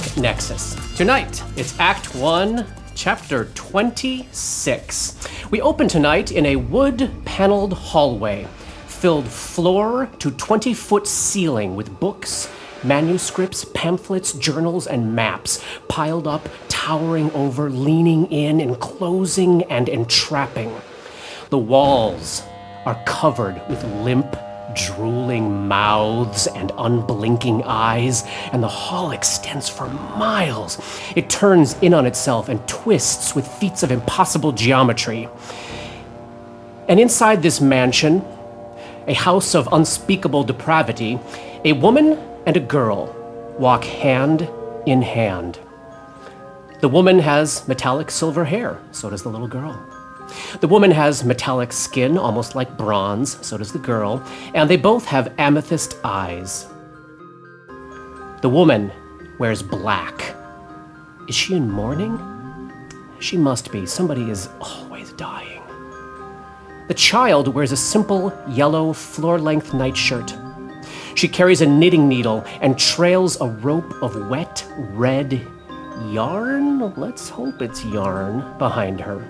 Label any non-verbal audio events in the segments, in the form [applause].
Dark Nexus. Tonight, it's Act 1, Chapter 26. We open tonight in a wood paneled hallway filled floor to 20 foot ceiling with books, manuscripts, pamphlets, journals, and maps piled up, towering over, leaning in, enclosing, and entrapping. The walls are covered with limp, drooling mouths and unblinking eyes, and the hall extends for miles. It turns in on itself and twists with feats of impossible geometry. And inside this mansion, a house of unspeakable depravity, a woman and a girl walk hand in hand. The woman has metallic silver hair, so does the little girl. The woman has metallic skin, almost like bronze, so does the girl, and they both have amethyst eyes. The woman wears black. Is she in mourning? She must be. Somebody is always dying. The child wears a simple yellow floor length nightshirt. She carries a knitting needle and trails a rope of wet red yarn. Let's hope it's yarn behind her.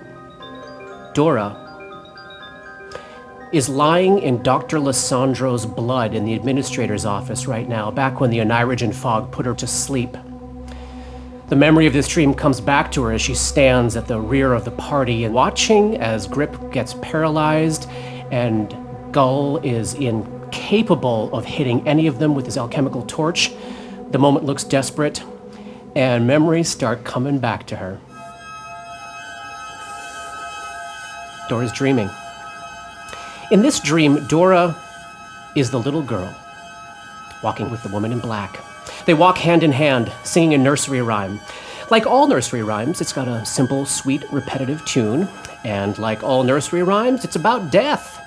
Dora is lying in Dr. Lissandro's blood in the administrator's office right now, back when the Onirigen fog put her to sleep. The memory of this dream comes back to her as she stands at the rear of the party and watching as Grip gets paralyzed and Gull is incapable of hitting any of them with his alchemical torch. The moment looks desperate, and memories start coming back to her. Dora's dreaming. In this dream, Dora is the little girl walking with the woman in black. They walk hand in hand, singing a nursery rhyme. Like all nursery rhymes, it's got a simple, sweet, repetitive tune. And like all nursery rhymes, it's about death.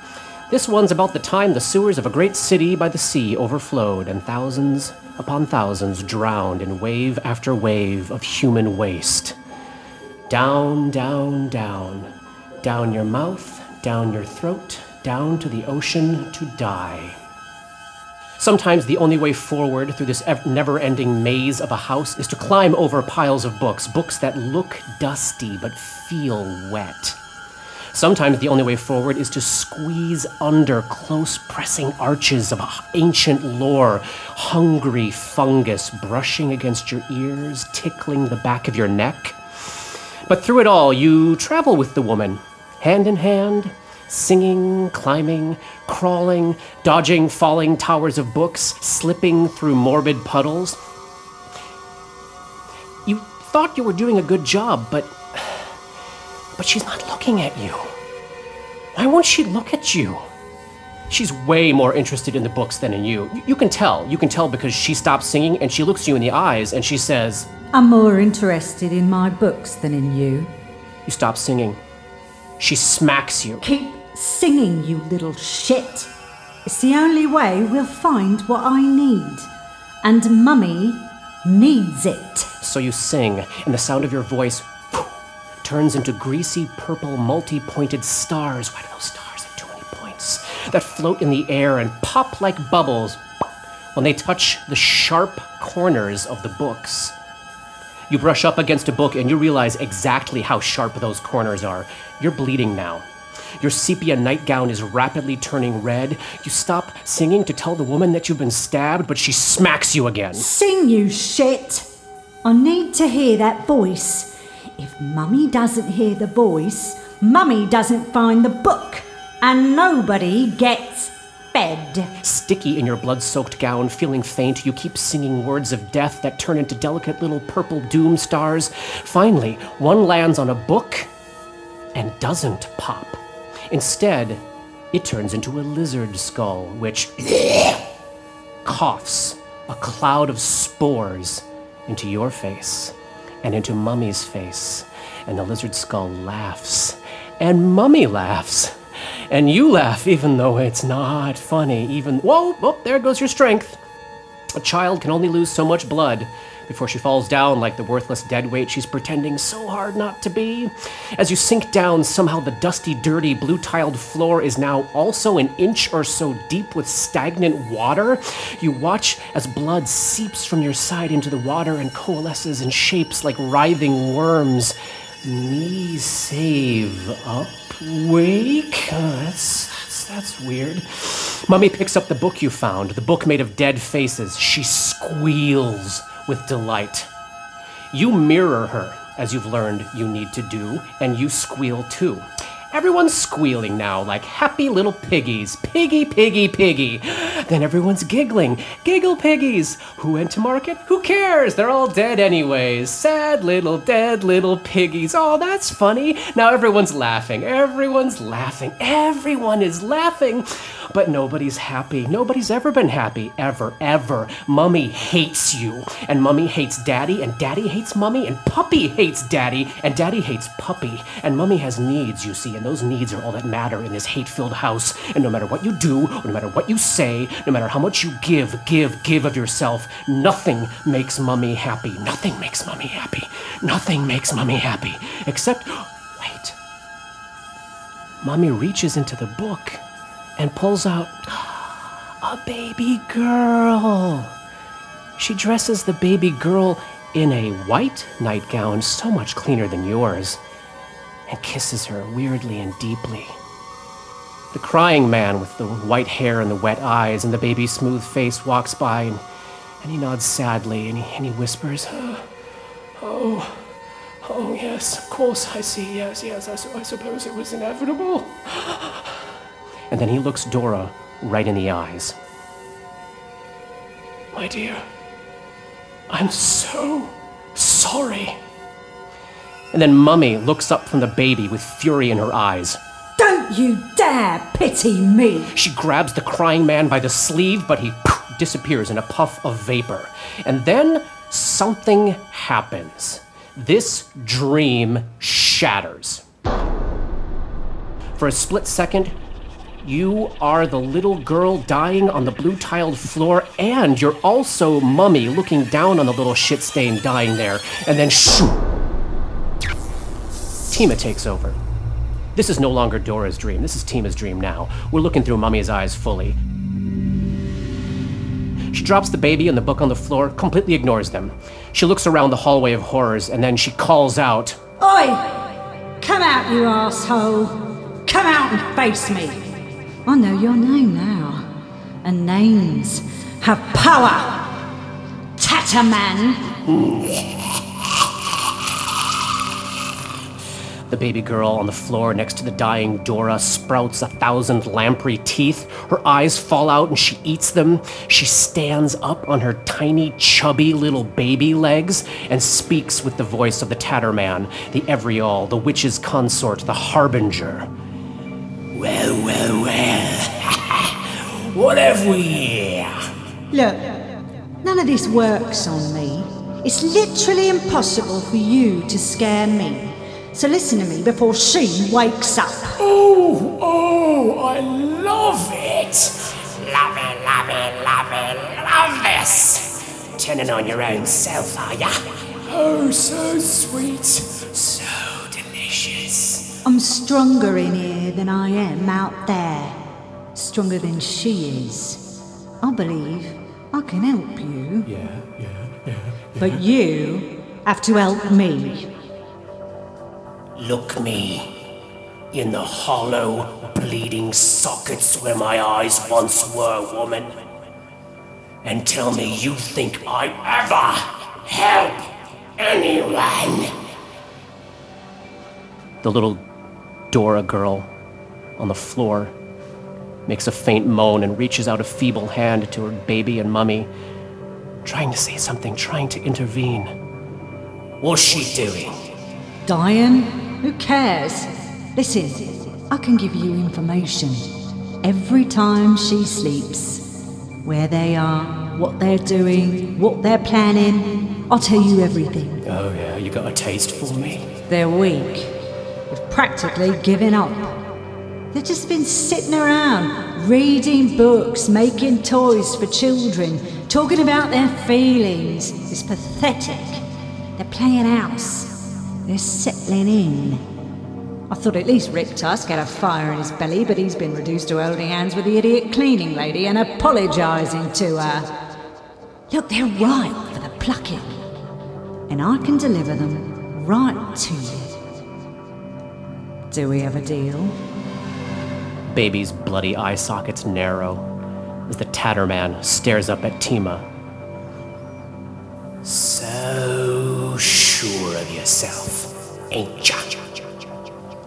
This one's about the time the sewers of a great city by the sea overflowed, and thousands upon thousands drowned in wave after wave of human waste. Down, down, down, down your mouth, down your throat, down to the ocean to die. Sometimes the only way forward through this never ending maze of a house is to climb over piles of books, books that look dusty but feel wet. Sometimes the only way forward is to squeeze under close pressing arches of ancient lore, hungry fungus brushing against your ears, tickling the back of your neck. But through it all, you travel with the woman, hand in hand, singing, climbing, crawling, dodging falling towers of books, slipping through morbid puddles. You thought you were doing a good job, but. But she's not looking at you. Why won't she look at you? She's way more interested in the books than in you. You can tell. You can tell because she stops singing and she looks you in the eyes and she says, I'm more interested in my books than in you. You stop singing. She smacks you. Keep singing, you little shit. It's the only way we'll find what I need. And Mummy needs it. So you sing, and the sound of your voice [sniffs] turns into greasy purple multi pointed stars. Why do those stars have too many points? That float in the air and pop like bubbles [sniffs] when they touch the sharp corners of the books. You brush up against a book and you realize exactly how sharp those corners are. You're bleeding now. Your sepia nightgown is rapidly turning red. You stop singing to tell the woman that you've been stabbed, but she smacks you again. Sing, you shit! I need to hear that voice. If Mummy doesn't hear the voice, Mummy doesn't find the book, and nobody gets Sticky in your blood soaked gown, feeling faint, you keep singing words of death that turn into delicate little purple doom stars. Finally, one lands on a book and doesn't pop. Instead, it turns into a lizard skull, which coughs a cloud of spores into your face and into Mummy's face. And the lizard skull laughs, and Mummy laughs. And you laugh even though it's not funny. Even, whoa, whoa, there goes your strength. A child can only lose so much blood before she falls down like the worthless dead weight she's pretending so hard not to be. As you sink down, somehow the dusty, dirty, blue tiled floor is now also an inch or so deep with stagnant water. You watch as blood seeps from your side into the water and coalesces in shapes like writhing worms. Me save up, wake? Oh, uh, that's, that's, that's weird. Mummy picks up the book you found, the book made of dead faces. She squeals with delight. You mirror her, as you've learned you need to do, and you squeal too. Everyone's squealing now like happy little piggies. Piggy, piggy, piggy. Then everyone's giggling. Giggle piggies. Who went to market? Who cares? They're all dead anyways. Sad little dead little piggies. Oh, that's funny. Now everyone's laughing. Everyone's laughing. Everyone is laughing. But nobody's happy. Nobody's ever been happy. Ever, ever. Mummy hates you. And Mummy hates Daddy. And Daddy hates Mummy. And Puppy hates Daddy. And Daddy hates Puppy. And Mummy has needs, you see. And those needs are all that matter in this hate filled house. And no matter what you do, or no matter what you say, no matter how much you give, give, give of yourself, nothing makes Mummy happy. Nothing makes Mummy happy. Nothing makes Mummy happy. Except, wait. Mummy reaches into the book and pulls out [gasps] a baby girl. She dresses the baby girl in a white nightgown, so much cleaner than yours, and kisses her weirdly and deeply. The crying man with the white hair and the wet eyes and the baby's smooth face walks by and, and he nods sadly and he, and he whispers, [gasps] oh, oh, yes, of course I see, yes, yes, I, I suppose it was inevitable. [gasps] And then he looks Dora right in the eyes. My dear, I'm so sorry. And then Mummy looks up from the baby with fury in her eyes. Don't you dare pity me! She grabs the crying man by the sleeve, but he poof, disappears in a puff of vapor. And then something happens. This dream shatters. For a split second, you are the little girl dying on the blue tiled floor, and you're also Mummy looking down on the little shit stain dying there. And then shoo! Tima takes over. This is no longer Dora's dream. This is Tima's dream now. We're looking through Mummy's eyes fully. She drops the baby and the book on the floor, completely ignores them. She looks around the hallway of horrors and then she calls out, Oi! Come out, you asshole! Come out and face me! Oh, I know your name now. And names have power! Tatterman! The baby girl on the floor next to the dying Dora sprouts a thousand lamprey teeth. Her eyes fall out and she eats them. She stands up on her tiny, chubby little baby legs and speaks with the voice of the Tatterman, the Evrial, the witch's consort, the Harbinger. Well, well, well. [laughs] what have we here? Look, none of this works on me. It's literally impossible for you to scare me. So listen to me before she wakes up. Oh, oh, I love it. Love it, love it, love it, love this. Turning on your own self, are ya? Oh, so sweet. So delicious. I'm stronger in here than I am out there. Stronger than she is. I believe I can help you. Yeah, yeah, yeah. But you have to help me. Look me in the hollow, bleeding sockets where my eyes once were, woman. And tell me you think I ever help anyone. The little Dora girl on the floor makes a faint moan and reaches out a feeble hand to her baby and mummy, trying to say something, trying to intervene. What's she doing? Dying? Who cares? Listen, I can give you information. Every time she sleeps, where they are, what they're doing, what they're planning, I'll tell you everything. Oh, yeah, you got a taste for me? They're weak. They've practically given up. They've just been sitting around, reading books, making toys for children, talking about their feelings. It's pathetic. They're playing house. They're settling in. I thought at least Rick Tusk had a fire in his belly, but he's been reduced to holding hands with the idiot cleaning lady and apologising to her. Look, they're ripe for the plucking, and I can deliver them right to you. Do we have a deal? Baby's bloody eye sockets narrow as the Tatterman stares up at Tima. Yourself, ain't ya?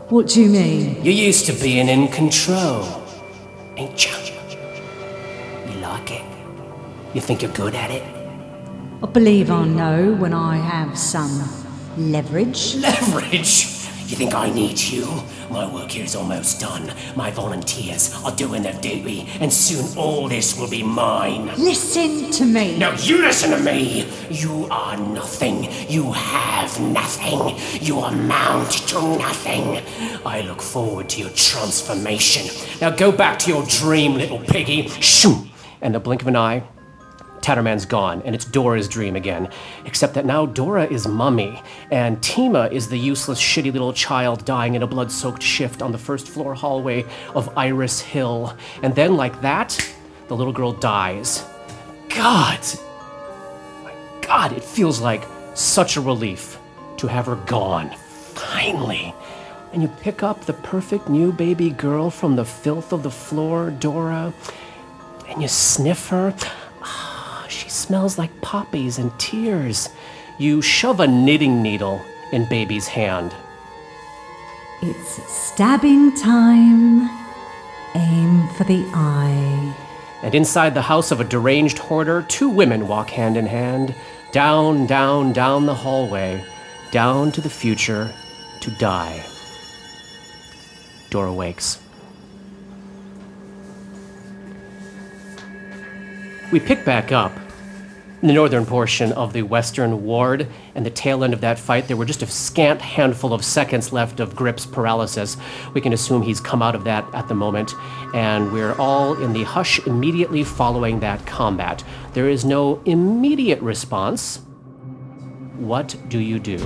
What do you mean? You're used to being in control, ain't ya? You like it? You think you're good at it? I believe I know when I have some leverage. Leverage? You think I need you? My work here is almost done. My volunteers are doing their duty, and soon all this will be mine. Listen to me. Now you listen to me. You are nothing. You have nothing. You amount to nothing. I look forward to your transformation. Now go back to your dream, little piggy. Shoo! And the blink of an eye, Tatterman's gone, and it's Dora's dream again. Except that now Dora is Mummy, and Tima is the useless, shitty little child dying in a blood soaked shift on the first floor hallway of Iris Hill. And then, like that, the little girl dies. God! My God, it feels like such a relief to have her gone. Finally. And you pick up the perfect new baby girl from the filth of the floor, Dora, and you sniff her. She smells like poppies and tears. You shove a knitting needle in baby's hand. It's stabbing time. Aim for the eye. And inside the house of a deranged hoarder, two women walk hand in hand, down, down, down the hallway, down to the future to die. Dora wakes. We pick back up the northern portion of the western ward, and the tail end of that fight, there were just a scant handful of seconds left of Grip's paralysis. We can assume he's come out of that at the moment, and we're all in the hush immediately following that combat. There is no immediate response. What do you do?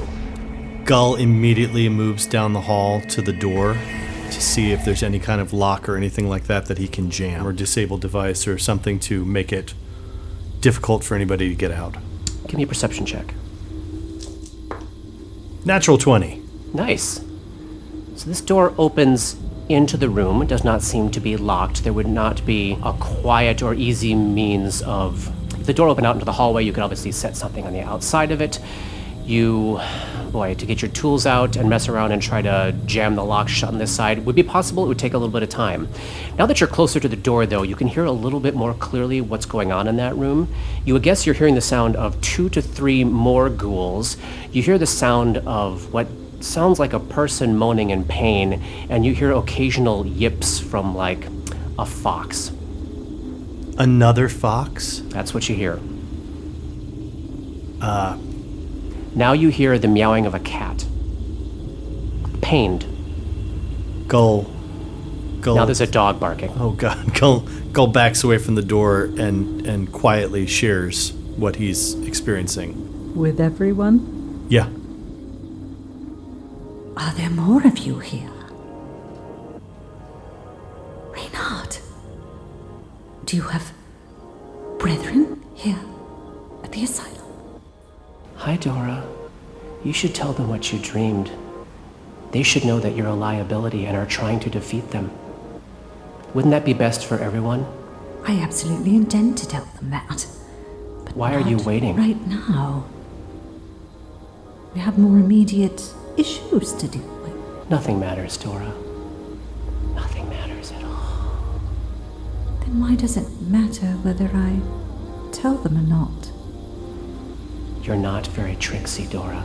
Gull immediately moves down the hall to the door to see if there's any kind of lock or anything like that that he can jam or disable device or something to make it difficult for anybody to get out. Give me a perception check. Natural 20. Nice. So this door opens into the room. It does not seem to be locked. There would not be a quiet or easy means of. If the door opened out into the hallway, you could obviously set something on the outside of it. You, boy, to get your tools out and mess around and try to jam the lock shut on this side would be possible. It would take a little bit of time. Now that you're closer to the door, though, you can hear a little bit more clearly what's going on in that room. You would guess you're hearing the sound of two to three more ghouls. You hear the sound of what sounds like a person moaning in pain, and you hear occasional yips from like a fox. Another fox? That's what you hear. Uh. Now you hear the meowing of a cat. Pained. Gull. Gull. Now there's a dog barking. Oh god. [laughs] Gull Gull backs away from the door and and quietly shares what he's experiencing. With everyone? Yeah. Are there more of you here? Reynard, do you have brethren here at the asylum? Hi, Dora. You should tell them what you dreamed. They should know that you're a liability and are trying to defeat them. Wouldn't that be best for everyone? I absolutely intend to tell them that. But Why are you waiting? Right now. We have more immediate issues to deal with. Nothing matters, Dora. Nothing matters at all. Then why does it matter whether I tell them or not? You're not very tricksy, Dora.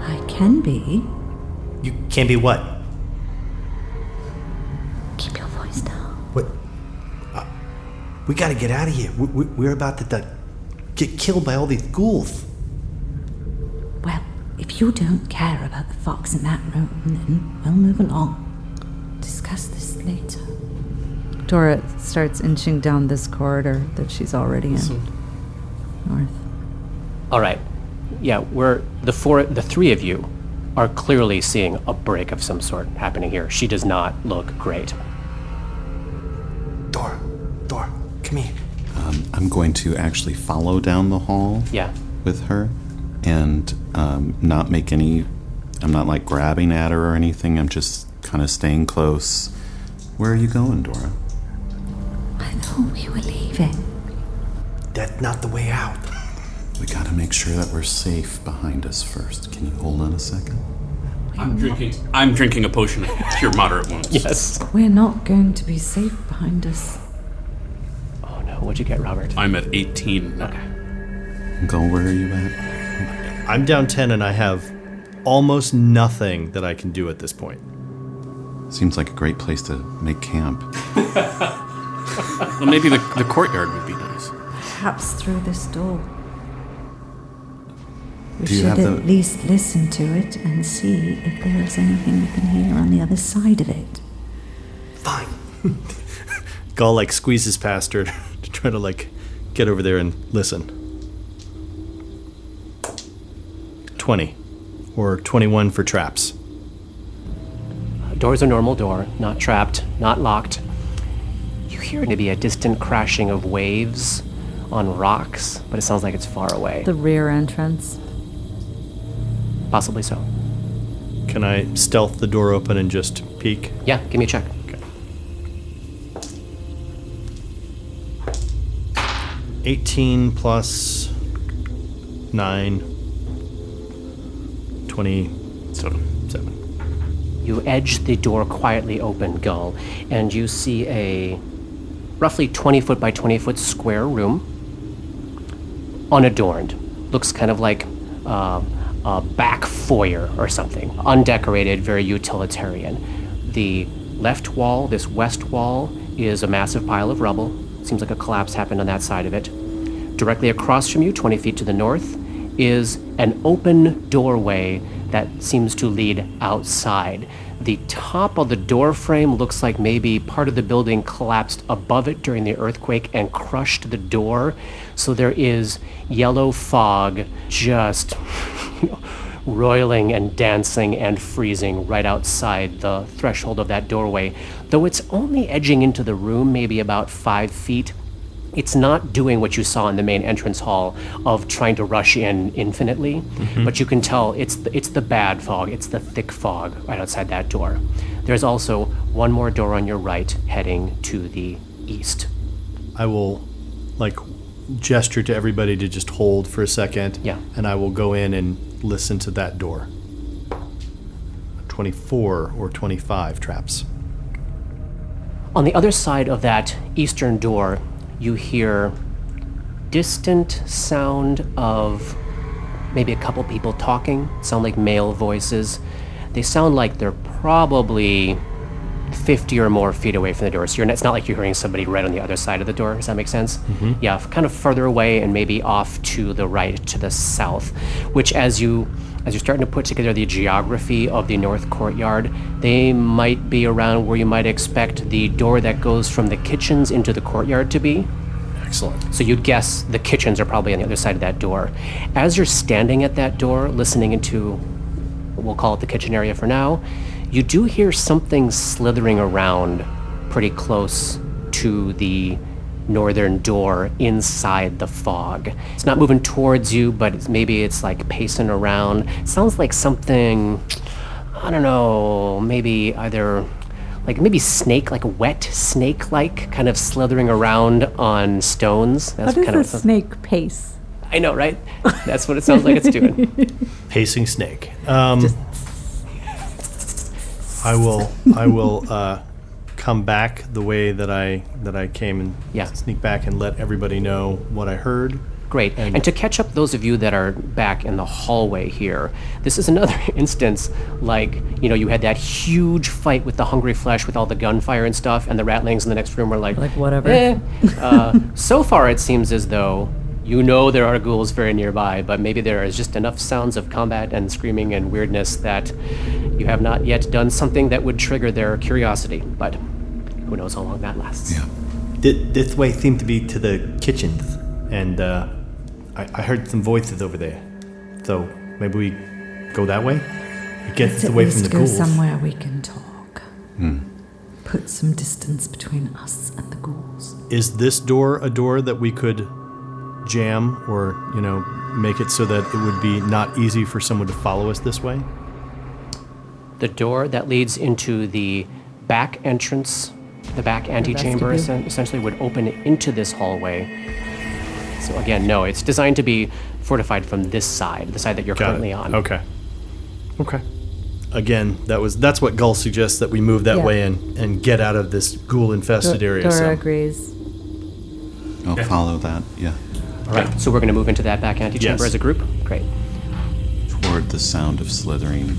I can be. You can be what? Keep your voice down. What? Uh, we got to get out of here. We, we, we're about to di- get killed by all these ghouls. Well, if you don't care about the fox in that room, then we'll move along. discuss this later. Dora starts inching down this corridor that she's already in. North. All right. Yeah, we're the four, the three of you are clearly seeing a break of some sort happening here. She does not look great. Dora, Dora, come here. Um, I'm going to actually follow down the hall Yeah. with her and um, not make any. I'm not like grabbing at her or anything. I'm just kind of staying close. Where are you going, Dora? I thought we were leaving. That's not the way out. We gotta make sure that we're safe behind us first. Can you hold on a second? I'm drinking. I'm drinking a potion of cure moderate wounds. Yes. We're not going to be safe behind us. Oh no, what'd you get, Robert? I'm at 18 now. Okay. Go. where are you at? I'm down 10 and I have almost nothing that I can do at this point. Seems like a great place to make camp. [laughs] Well, maybe the, the courtyard would be nice. Perhaps through this door. We Do you should have at the- least listen to it and see if there is anything we can hear on the other side of it. Fine. [laughs] Gull like squeezes past her [laughs] to try to like get over there and listen. 20 or 21 for traps. Door's a normal door, not trapped, not locked. You hear maybe a distant crashing of waves on rocks, but it sounds like it's far away. The rear entrance. Possibly so. Can I stealth the door open and just peek? Yeah, give me a check. Okay. 18 plus 9 27. You edge the door quietly open, Gull, and you see a roughly 20 foot by 20 foot square room, unadorned. Looks kind of like uh, a back foyer or something. Undecorated, very utilitarian. The left wall, this west wall, is a massive pile of rubble. Seems like a collapse happened on that side of it. Directly across from you, 20 feet to the north, is an open doorway that seems to lead outside. The top of the door frame looks like maybe part of the building collapsed above it during the earthquake and crushed the door. So there is yellow fog just [laughs] roiling and dancing and freezing right outside the threshold of that doorway. Though it's only edging into the room, maybe about five feet, it's not doing what you saw in the main entrance hall of trying to rush in infinitely, mm-hmm. but you can tell it's the, it's the bad fog, it's the thick fog right outside that door. There's also one more door on your right heading to the east. I will like gesture to everybody to just hold for a second. Yeah. And I will go in and listen to that door. 24 or 25 traps. On the other side of that eastern door, you hear distant sound of maybe a couple people talking, sound like male voices. They sound like they're probably 50 or more feet away from the door. So you're, it's not like you're hearing somebody right on the other side of the door. Does that make sense? Mm-hmm. Yeah, kind of further away and maybe off to the right, to the south. Which, as you as you're starting to put together the geography of the north courtyard, they might be around where you might expect the door that goes from the kitchens into the courtyard to be. Excellent. So you'd guess the kitchens are probably on the other side of that door. As you're standing at that door, listening into, we'll call it the kitchen area for now, you do hear something slithering around pretty close to the northern door inside the fog. It's not moving towards you, but it's, maybe it's like pacing around. It sounds like something, I don't know, maybe either like maybe snake, like wet snake like, kind of slithering around on stones. That's What kind is a of snake pace? I know, right? That's what it sounds like it's doing. [laughs] Pacing snake. Um, I will. I will uh, come back the way that I that I came and Yeah. sneak back and let everybody know what I heard. Great. And, to catch up those of you that are back in the hallway here, this is another [laughs] instance like, you know, you had that huge fight with the hungry flesh with all the gunfire and stuff, and the ratlings in the next room were like, Like, whatever. "Eh." Uh, so far, it seems as though You know there are ghouls very nearby, but maybe there is just enough sounds of combat and screaming and weirdness that you have not yet done something that would trigger their curiosity. But who knows how long that lasts. Yeah. Th- This way seemed to be to the kitchens, and uh, I, I heard some voices over there. So maybe we go that way. It gets Let's us at away from least the go ghouls. somewhere we can talk. Put some distance between us and the ghouls. Is this door a door that we could jam, or you know, make it so that it would be not easy for someone to follow us this way? The door that leads into the back entrance, the back antechamber, essentially would open into this hallway. So again, no, it's designed to be fortified from this side, the side that you're Got currently it. on. Okay. Okay. Again, that was that's what Gull suggests that we move that Yeah. way and and get out of this ghoul infested area. Dora so. agrees. I'll follow that. Yeah. All right, so we're going to move into that back antechamber Yes. as a group. Great. Toward the sound of slithering.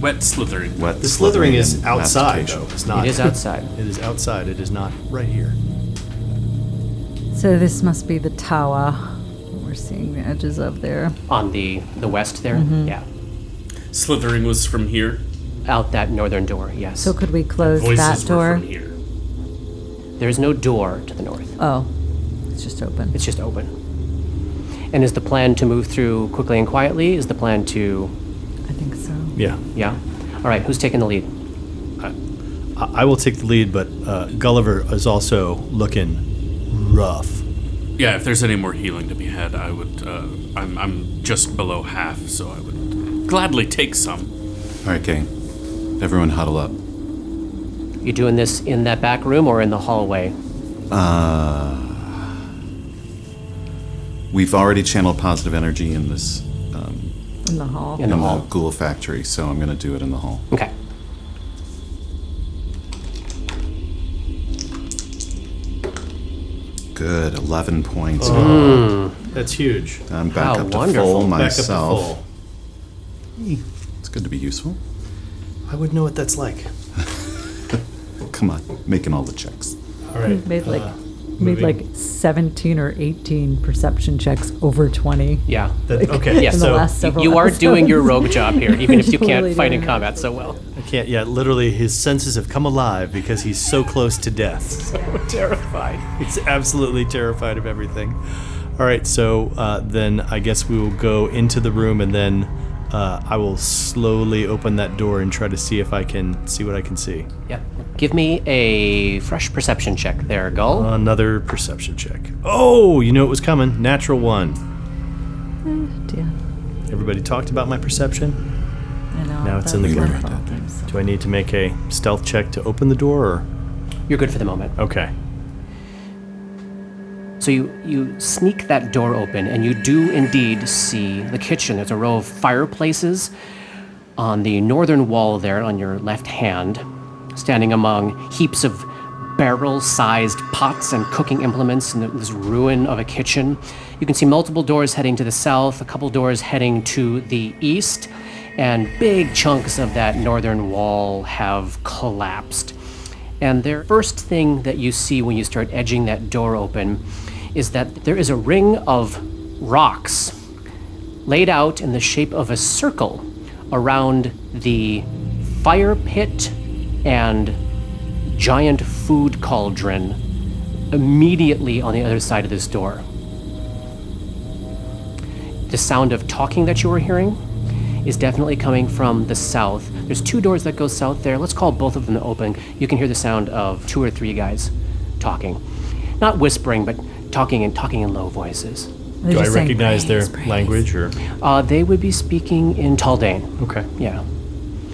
Wet slithering. Wet The slithering is and outside, mastication. though. It's not. It is outside. [laughs] it is outside. It is not right here. So this must be the tower we're seeing the edges of there. On the the west there, Mm-hmm. yeah, Slithering was from here. out that northern door. Yes. So could we close Voices that were door? from here. There's no door to the north. Oh, it's just open. It's just open. And is the plan to move through quickly and quietly? Is the plan to, I think so. Yeah. yeah? All right, who's taking the lead? I, I will take the lead, but uh, Gulliver is also looking rough. Yeah, if there's any more healing to be had, I would. Uh, I'm, I'm just below half, so I would gladly take some. All right, gang. Everyone huddle up. You doing this in that back room or in the hallway? Uh, We've already channeled positive energy in this In the hall. In the in hall. ghoul factory, so I'm going to do it in the hall. Okay. Good, 11 points. That's huge. I'm back How up to wonderful. full Back Back up to myself. full. It's good to be useful. I would know what that's like. [laughs] Come on, making all the checks. All right. Made like uh, made moving. like 17 or 18 perception checks over 20. Yeah. That, [laughs] okay. Yeah, so last you are doing your rogue job here, even if you [laughs] can't fight in combat so well. I can't. Yeah. Literally, his senses have come alive because he's so close to death. [laughs] So terrified. He's absolutely terrified of everything. All right. So uh, then I guess we will go into the room and then uh, I will slowly open that door and try to see if I can see what I can see. Yep. Give me a fresh perception check there, Gull. Another perception check. Oh, you know it was coming. Natural one. Oh, dear. Everybody talked about my perception. I know. Now it's in the that's room. my problem, Do I need to make a stealth check to open the door or You're good for the moment. okay. So you, you sneak that door open, and you do indeed see the kitchen. There's a row of fireplaces on the northern wall there on your left hand, standing among heaps of barrel sized pots and cooking implements in this ruin of a kitchen. You can see multiple doors heading to the south, a couple doors heading to the east, and big chunks of that northern wall have collapsed. And the first thing that you see when you start edging that door open is that there is a ring of rocks laid out in the shape of a circle around the fire pit and giant food cauldron immediately on the other side of this door. The sound of talking that you were hearing is definitely coming from the south. There's two doors that go south there. Let's call both of them open. You can hear the sound of two or three guys talking. Not whispering, but talking and talking in low voices. They're Do I just saying, recognize their "Praise, praise." language or Uh, they would be speaking in Taldane. okay? Yeah.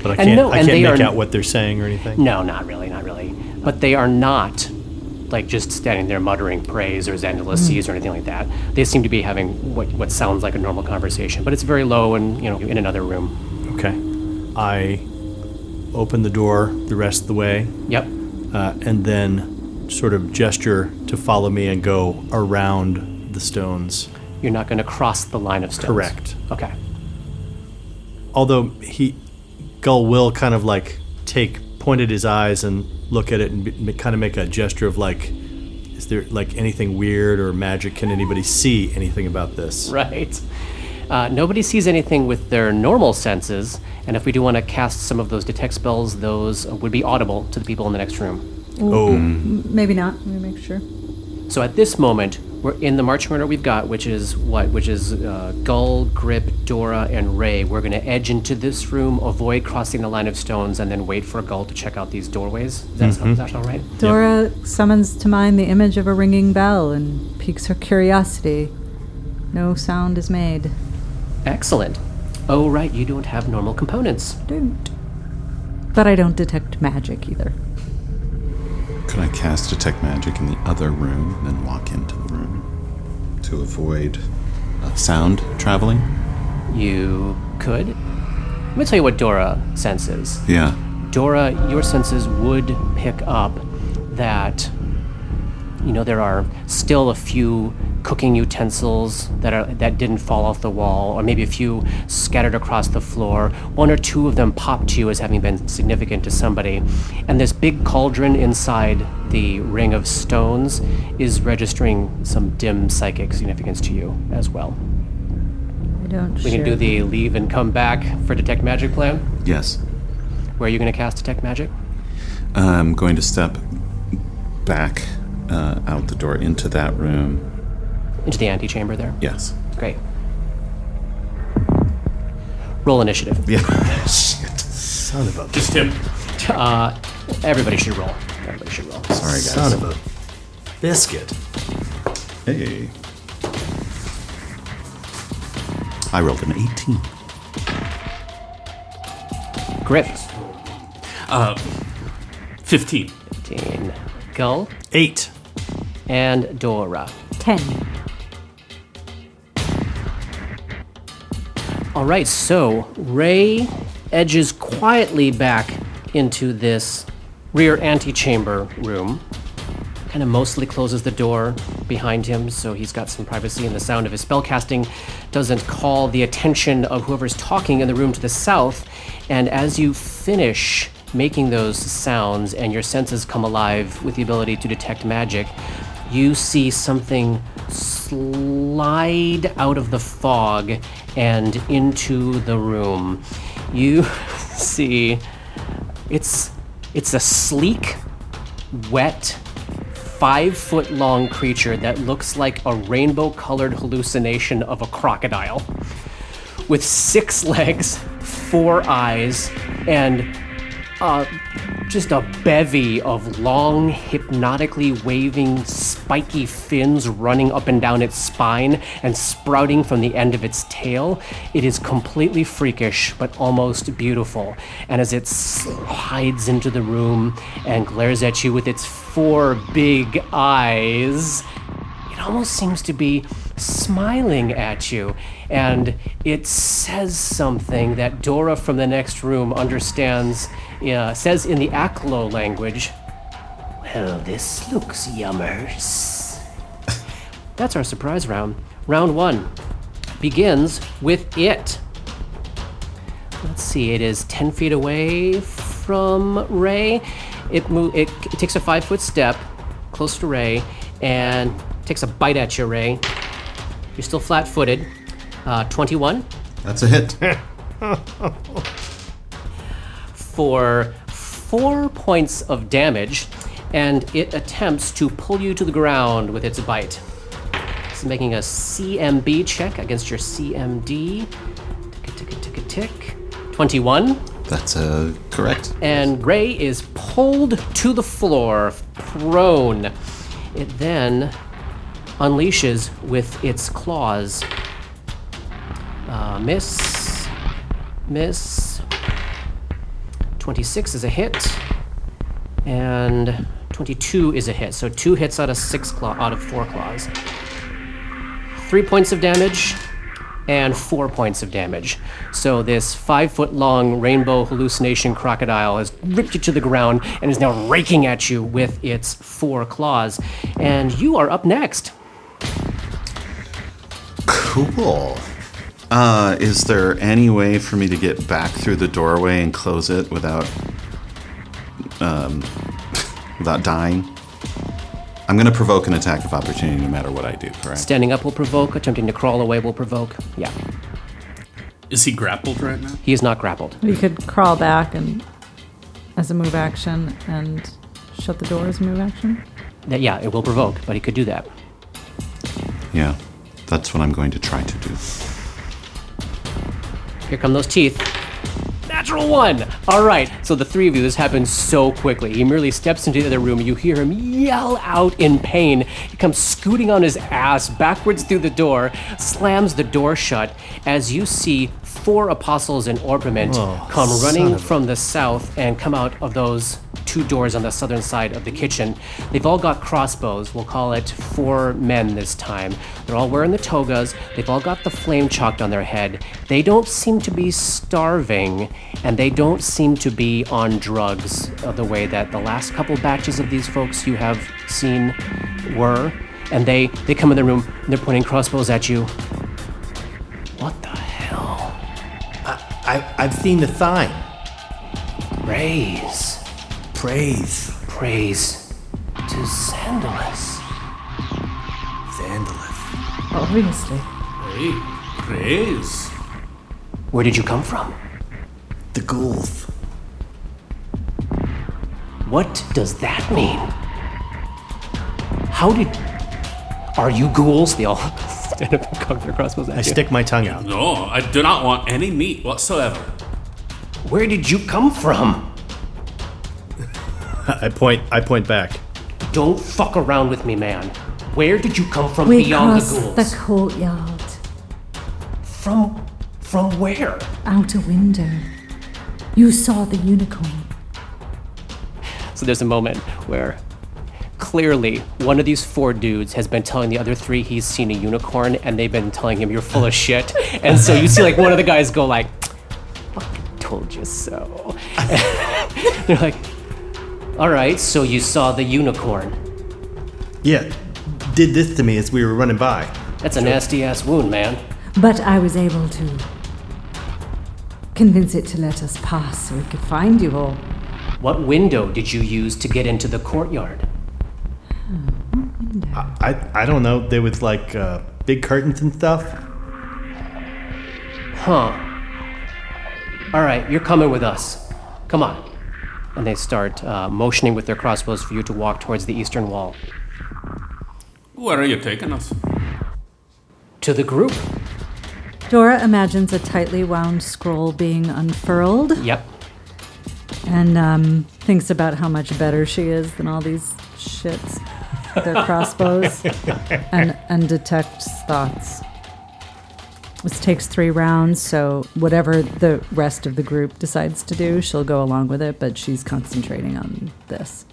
But I And can't. no, I and can't they make are- out what they're saying or anything. No, not really, not really. But they are not like just standing there muttering praise or Xandaluses or anything like that. They seem to be having what, what sounds like a normal conversation, but it's very low and, you know, in another room. Okay. I open the door the rest of the way, Yep. uh, and then sort of gesture to follow me and go around the stones. You're not going to cross the line of stones. Correct. Okay. Although he, Gull will kind of like take point at his eyes and look at it and be, kind of make a gesture of like Is there like anything weird or magic? Can anybody see anything about this? [laughs] Right. Uh, nobody sees anything with their normal senses, and if we do want to cast some of those detect spells, those would be audible to the people in the next room. Oh, Maybe not. Let me make sure. So at this moment, we're in the marching order we've got, which is what? Which is uh, Gull, Grip, Dora, and Ray. We're going to edge into this room, avoid crossing the line of stones, and then wait for Gull to check out these doorways. Does that, sound, does that sound right? Dora summons to mind the image of a ringing bell and piques her curiosity. No sound is made. Excellent. Oh, right, you don't have normal components. Don't. But I don't detect magic either. Could I cast Detect Magic in the other room and then walk into the room to avoid uh, sound traveling? You could. Let me tell you what Dora senses. Yeah. Dora, your senses would pick up that, you know, there are still a few cooking utensils that are that didn't fall off the wall, or maybe a few scattered across the floor. One or two of them pop to you as having been significant to somebody, and this big cauldron inside the ring of stones is registering some dim psychic significance to you as well. I don't We share can do the leave and come back for detect magic plan. Yes. Where are you going to cast detect magic? I'm going to step back uh, out the door into that room. Into the antechamber there. Yes. Great. Roll initiative. Yeah. [laughs] Shit. Son of a Just him. Uh, everybody should roll. Everybody should roll. Sorry, guys. son of a biscuit. Hey. I rolled an 18. Grip. Uh, 15. 15. Gull. Eight. And Dora. ten. All right, so Ray edges quietly back into this rear antechamber room. Kind of mostly closes the door behind him, so he's got some privacy, and the sound of his spellcasting doesn't call the attention of whoever's talking in the room to the south. And as you finish making those sounds and your senses come alive with the ability to detect magic, you see something slide out of the fog and into the room. You [laughs] see it's it's a sleek, wet, five foot long creature that looks like a rainbow colored hallucination of a crocodile. With six legs, four eyes, and uh, just a bevy of long, hypnotically waving, spiky fins running up and down its spine and sprouting from the end of its tail. It is completely freakish, but almost beautiful. And as it slides into the room and glares at you with its four big eyes, it almost seems to be smiling at you. And it says something that Dora from the next room understands, uh, says in the Aklo language. Well, this looks yummers. That's our surprise round. Round one begins with it. Let's see, it is 10 feet away from Ray. It, mo- it, it takes a five foot step close to Ray and takes a bite at you, Ray. You're still flat footed. Uh, 21 That's a hit. [laughs] for four points of damage, and it attempts to pull you to the ground with its bite. It's making a CMB check against your CMD. Tick, tick, tick, tick, tick. 21. That's uh, correct. and Ray is pulled to the floor, prone. It then unleashes with its claws. Uh, miss. Miss. 26 is a hit. And 22 is a hit. So two hits out of six claw out of four claws. Three points of damage and four points of damage. So this five foot long rainbow hallucination crocodile has ripped you to the ground and is now raking at you with its four claws. And you are up next. Cool. Uh, is there any way for me to get back through the doorway and close it without, um, [laughs] without dying? I'm going to provoke an attack of opportunity no matter what I do, correct? Standing up will provoke. Attempting to crawl away will provoke. Yeah. Is he grappled right now? He is not grappled. You could crawl back and as a move action and shut the door as a move action. That- Yeah, it will provoke, but he could do that. yeah, that's what I'm going to try to do. Here come those teeth. Natural one! All right, so the three of you, this happens so quickly. He merely steps into the other room. You hear him yell out in pain. He comes scooting on his ass backwards through the door, slams the door shut as you see four apostles in orpiment come running from the south and come out of those two doors on the southern side of the kitchen. They've all got crossbows. We'll call it four men this time. They're all wearing the togas. They've all got the flame chalked on their head. They don't seem to be starving, and they don't seem to be on drugs the way that the last couple batches of these folks you have seen were. And they, they come in the room and they're pointing crossbows at you. What the hell? I, I've seen the sign. Praise, Praise. praise to Sandalus. Vandalus. Obviously. Hey, praise. Where did you come from? The ghouls. What does that mean? How did. Are you ghouls? They all [laughs] stand up and cock their crossbows at I you. stick my tongue out. No, I do not want any meat whatsoever. Where did you come from? [laughs] I point. I point back. Don't fuck around with me, man. Where did you come from We beyond the crossed ghouls? the courtyard, From. from where? out a window. You saw the unicorn. So there's a moment where clearly one of these four dudes has been telling the other three he's seen a unicorn, and they've been telling him you're full of shit. [laughs] And so you see like one of the guys go like, "Fucking told you so." [laughs] They're like, "All right, so you saw the unicorn. Yeah, did this to me as we were running by. That's a nasty ass wound, man." But I was able to convince it to let us pass so we could find you all. What window did you use to get into the courtyard? I I don't know. There was like uh, big curtains and stuff. Huh. All right, you're coming with us. Come on. And they start uh, motioning with their crossbows for you to walk towards the eastern wall. Where are you taking us? To the group? Dora imagines a tightly wound scroll being unfurled Yep. and um, thinks about how much better she is than all these shits, their crossbows, [laughs] and, and detects thoughts. This takes three rounds, so whatever the rest of the group decides to do, she'll go along with it, but she's concentrating on this.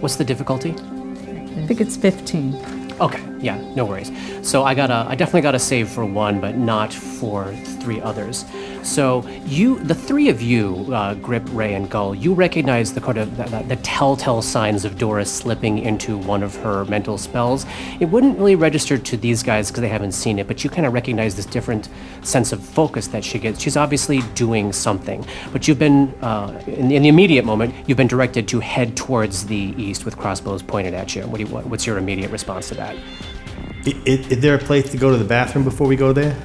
What's the difficulty? I think it's 15. Okay, yeah, no worries. So I got a, I definitely got a save for one, but not for three others. So you, the three of you, uh, Grip, Ray, and Gull, you recognize the kind of the, the, telltale signs of Dora slipping into one of her mental spells. It wouldn't really register to these guys because they haven't seen it, but you kind of recognize this different sense of focus that she gets. She's obviously doing something, but you've been uh, in, in the immediate moment, you've been directed to head towards the east with crossbows pointed at you. What do you, what, what's your immediate response to that? I, i- is there a place to go to the bathroom before we go there?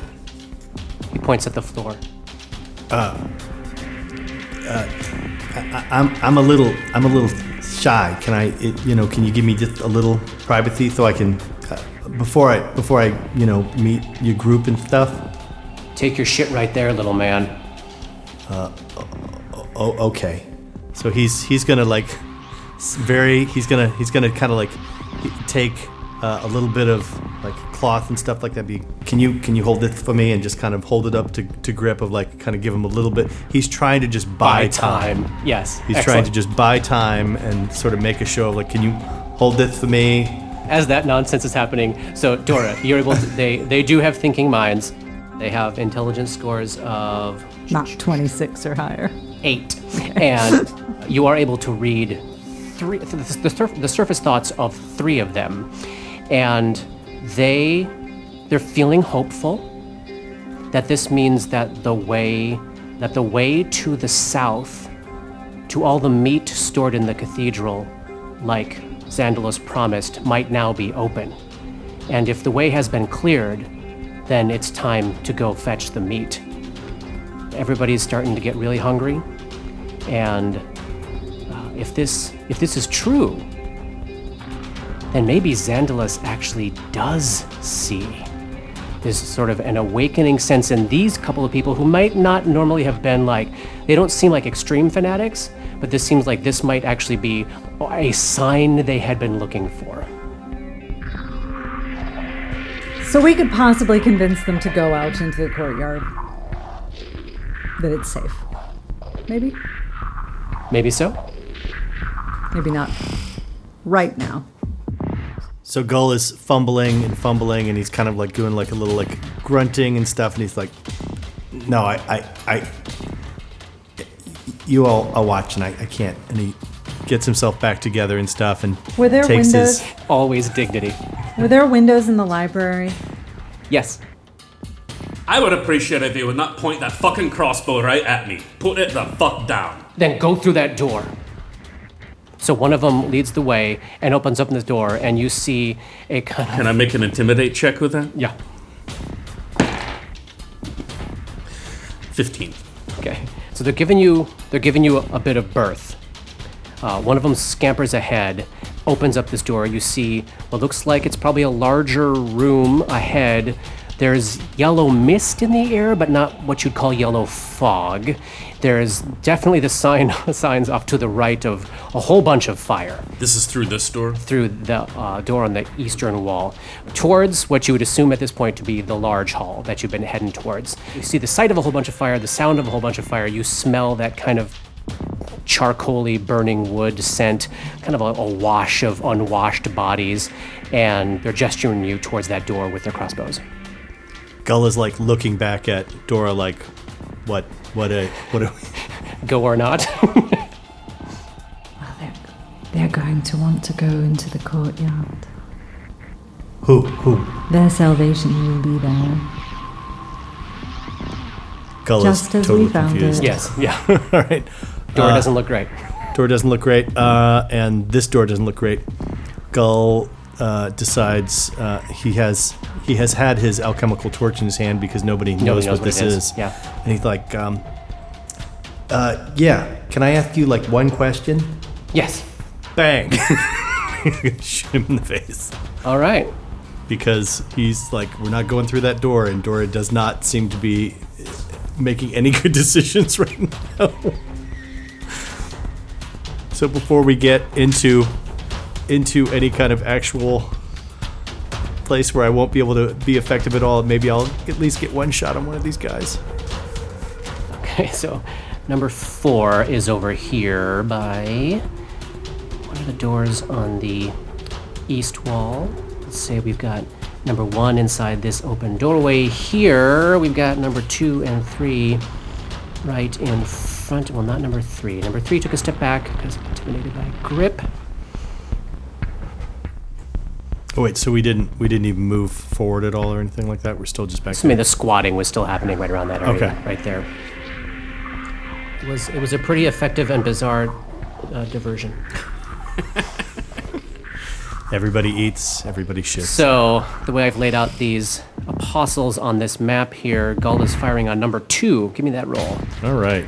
He points at the floor. I, I'm I'm a little I'm a little shy. Can I it, you know Can you give me just a little privacy so I can uh, before I before I you know meet your group and stuff? Take your shit right there, little man. Uh, Oh, okay. So he's he's gonna like very he's gonna he's gonna kind of like take uh, a little bit of like cloth and stuff like that. Be can you can you hold this for me and just kind of hold it up to, to grip of like kind of give him a little bit. He's trying to just buy, By time. time. Yes. He's trying to just buy time and sort of make a show of like, can you hold this for me? As that nonsense is happening, so Dora, you're able to. They they do have thinking minds. They have intelligence scores of Not 26 or higher. eight, and you are able to read three the, the, the surface thoughts of three of them, and they they're feeling hopeful. that this means that the way that the way to the south to all the meat stored in the cathedral, like Xandalus promised, might now be open. And if the way has been cleared, then it's time to go fetch the meat. Everybody's starting to get really hungry, and uh, if this if this is true, then maybe Xandalus actually does see. There's sort of an awakening sense in these couple of people who might not normally have been like, they don't seem like extreme fanatics, but this seems like this might actually be a sign they had been looking for. So we could possibly convince them to go out into the courtyard. That it's safe. Maybe? Maybe so? Maybe not. Right now. So Gull is fumbling and fumbling, and he's kind of like doing like a little like grunting and stuff, and he's like, No, I, I, I. You all are watching. I, I can't. and he gets himself back together and stuff, and Were there takes windows? his. Always dignity. Were there windows in the library? Yes. I would appreciate it if you would not point that fucking crossbow right at me. Put it the fuck down. Then go through that door. So one of them leads the way and opens up this door, and you see a kind of Can I make an intimidate check with that? yeah. 15. Okay, so they're giving you they're giving you a, a bit of birth. Uh, one of them scampers ahead, opens up this door. You see what looks like it's probably a larger room ahead. There's yellow mist in the air, but not what you'd call yellow fog. There's definitely the sign [laughs] signs off to the right of a whole bunch of fire This is through this door. through the uh, door on the eastern wall towards what you would assume at this point to be the large hall that you've been heading towards. You see the sight of a whole bunch of fire, the sound of a whole bunch of fire. You smell that kind of charcoaly burning wood scent, kind of a, a wash of unwashed bodies, and they're gesturing you towards that door with their crossbows. Gull is like looking back at Dora, like, what, what a, what a. [laughs] Go or not. They're, they're going to want to go into the courtyard. Who? Who? Their salvation will be there. Gull Just is as totally we found confused. it. yes, yeah. [laughs] All right. Door Uh, doesn't look great. Door doesn't look great, uh, and this door doesn't look great. Gull uh, decides uh, he has he has had his alchemical torch in his hand because nobody knows, knows what what this is. is. Yeah. and he's like, um, Uh, yeah. Can I ask you like one question? Yes. bang, [laughs] shoot him in the face All right. because he's like, we're not going through that door, and Dora does not seem to be making any [laughs] good decisions right now. so before we get into into any kind of actual place where I won't be able to be effective at all, maybe I'll at least get one shot on one of these guys. Okay, so number four is over here by one of the doors on the east wall? Let's say we've got number one inside this open doorway here. We've got number two and three right in front. Well, not number three. Number three took a step back because intimidated by grip. Oh wait, so we didn't we didn't even move forward at all or anything like that. We're still just back. I mean, the squatting was still happening right around that area, Okay. right there. It was it was a pretty effective and bizarre uh, diversion. [laughs] Everybody eats. Everybody shits. So, the way I've laid out these apostles on this map here, Gull is firing on number two. Give me that roll. All right.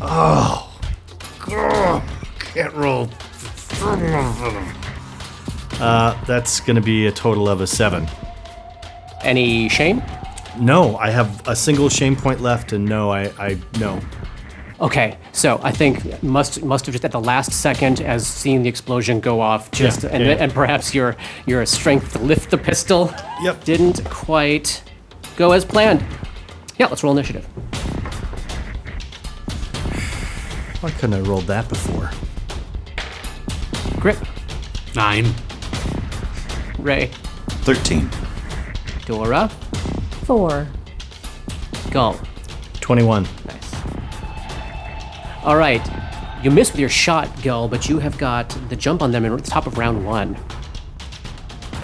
Oh, God. can't roll. Uh, that's going to be a total of a seven. Any shame? No, I have a single shame point left, and no, I, I no. Okay, so I think must must have just at the last second, as seeing the explosion go off, just and, yeah. and perhaps your your strength to lift the pistol Yep. didn't quite go as planned. Yeah, let's roll initiative. Why couldn't I rolled that before? Grip, Nine. Ray, 13. Dora, Four. Gull. Twenty-one. Nice. All right. You missed with your shot, Gull, but you have got the jump on them in the top of round one.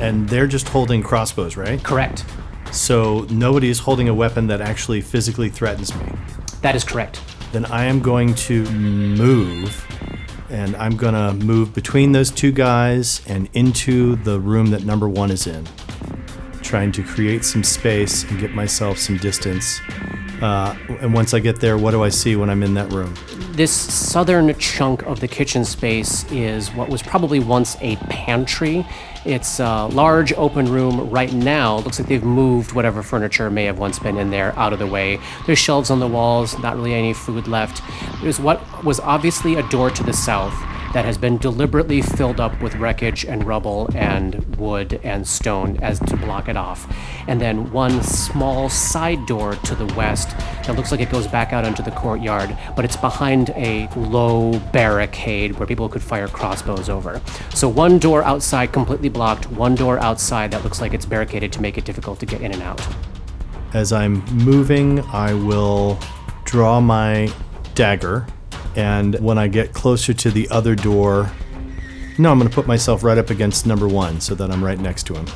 and they're just holding crossbows, right? Correct. So nobody is holding a weapon that actually physically threatens me. That is correct. Then I am going to move, and I'm to move between those two guys and into the room that number one is in, trying to create some space and get myself some distance. Uh, and once I get there, what do I see when I'm in that room? This southern chunk of the kitchen space is what was probably once a pantry. It's a large open room right now. Looks like they've moved whatever furniture may have once been in there out of the way. There's shelves on the walls, not really any food left. There's what was obviously a door to the south that has been deliberately filled up with wreckage and rubble and wood and stone as to block it off. And then one small side door to the west that looks like it goes back out into the courtyard, but it's behind a low barricade where people could fire crossbows over. So one door outside completely blocked, one door outside that looks like it's barricaded to make it difficult to get in and out. As I'm moving, I will draw my dagger, and when I get closer to the other door, no, I'm going to put myself right up against number one so that I'm right next to him.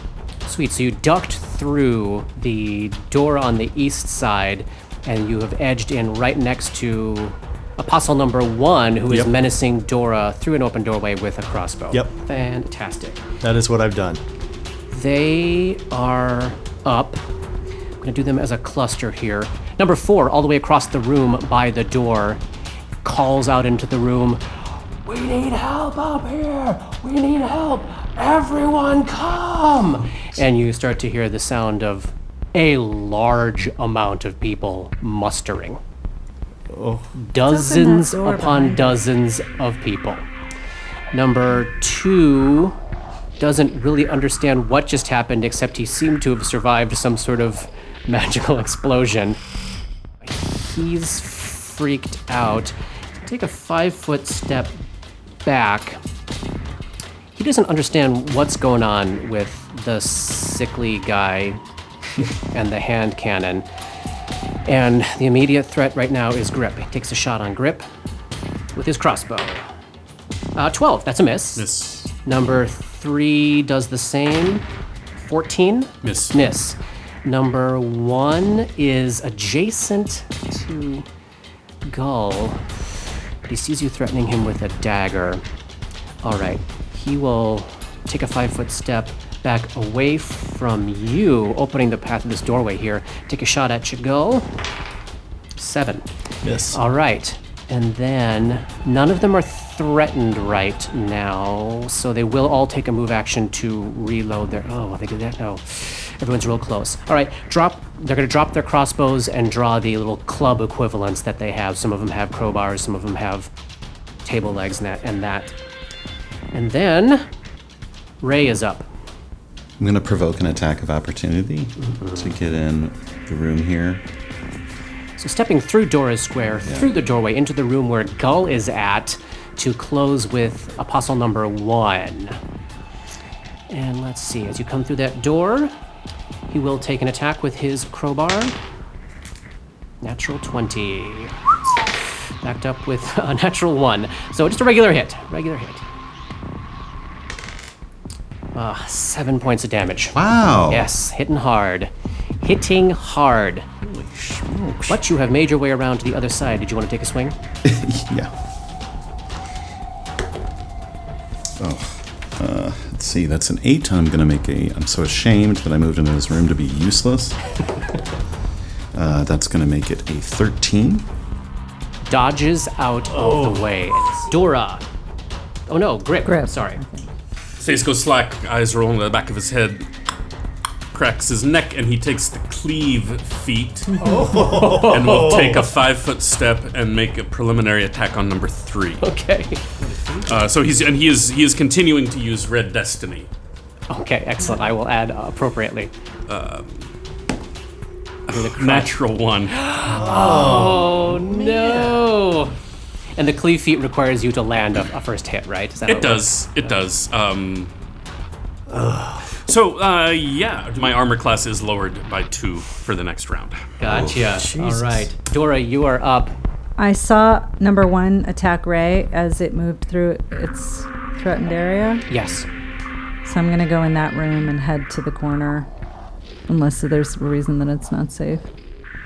Sweet. So you ducked through the door on the east side, and you have edged in right next to Apostle number one, who is Yep. menacing Dora through an open doorway with a crossbow. Yep. Fantastic. That is what I've done. They are up. I'm going to do them as a cluster here. Number four, all the way across the room by the door, calls out into the room. We need help up here! We need help! Everyone come! And you start to hear the sound of a large amount of people mustering. Oh. Dozens door upon behind dozens of people. Number two doesn't really understand what just happened, except he seemed to have survived some sort of [laughs] magical explosion. He's freaked out. Take a five foot step back. He doesn't understand what's going on with the sickly guy [laughs] and the hand cannon. And the immediate threat right now is Grip. He takes a shot on Grip with his crossbow. Uh, 12, that's a miss. Miss. Number three does the same. 14? Miss. Miss. Number one is adjacent to Gull, he sees you threatening him with a dagger. All right, he will take a five foot step back away from you, opening the path of this doorway here. Take a shot at you, Gull. Seven. Yes. All right. And then none of them are threatened right now, so they will all take a move action to reload their. Oh, they did that? No. Everyone's real close. All right, drop. They're going to drop their crossbows and draw the little club equivalents that they have. Some of them have crowbars, some of them have table legs and that. And, that. and then Ray is up. I'm going to provoke an attack of opportunity mm-hmm. to get in the room here. So stepping through Dora's square, through the doorway into the room where Gull is at, to close with Apostle number one. And let's see, as you come through that door, he will take an attack with his crowbar. Natural 20. Backed up with [laughs] a natural one. So just a regular hit. Regular hit. Ah, seven points of damage. Wow. Yes, hitting hard. Hitting hard. But you have made your way around to the other side. Did you want to take a swing? [laughs] Yeah. Oh, uh, let's see. That's an eight. I'm gonna make a. I'm so ashamed that I moved into this room to be useless. [laughs] Uh, that's gonna make it a thirteen. Dodges out of the way. Dora. Oh no, Grip. Grip. Sorry. Face goes slack, eyes rolling to the back of his head, cracks his neck, and he takes the cleave feat and will take a five foot step and make a preliminary attack on number three. Okay. Uh, so he's and he is he is continuing to use Red Destiny. Okay, excellent. I will add uh, appropriately. [laughs] Natural one. [gasps] Oh no! And the cleave feat requires you to land a, a first hit, right? Is that how It works? does. It does. Um, so uh, yeah, my armor class is lowered by two for the next round. Gotcha. All right, Dora, you are up. I saw number one attack Ray as it moved through its threatened area. Yes. So I'm gonna go in that room and head to the corner, unless there's a reason that it's not safe.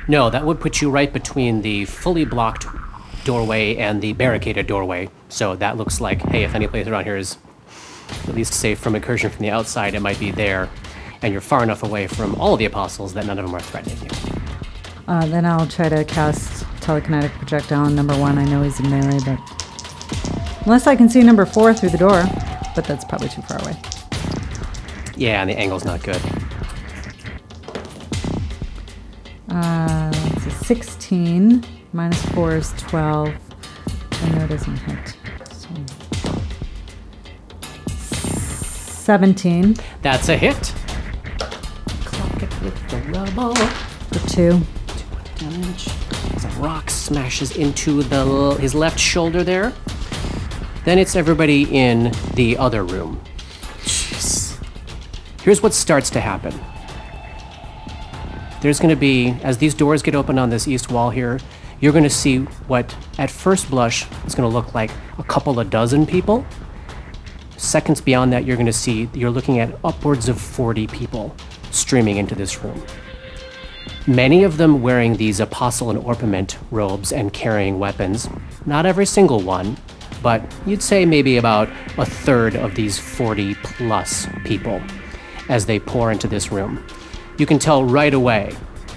No, that would put you right between the fully blocked doorway and the barricaded doorway. So that looks like, hey, if any place around here is at least safe from incursion from the outside, it might be there. And you're far enough away from all of the apostles that none of them are threatening you. Uh, then I'll try to cast telekinetic projectile on number one. I know he's in melee, but unless I can see number four through the door, but that's probably too far away. Yeah, and the angle's not good. Uh, it's a 16 minus four is 12. I know it doesn't hit. 17 That's a hit. Clock it with the rubble. for two. damage. As a rock smashes into the his left shoulder there. Then it's everybody in the other room. Jeez. Here's what starts to happen. There's going to be, as these doors get open on this east wall here, you're going to see what, at first blush, is going to look like a couple of dozen people. Seconds beyond that, you're going to see, you're looking at upwards of 40 people streaming into this room many of them wearing these apostle and orpiment robes and carrying weapons. Not every single one, but you'd say maybe about a third of these 40 plus people as they pour into this room. You can tell right away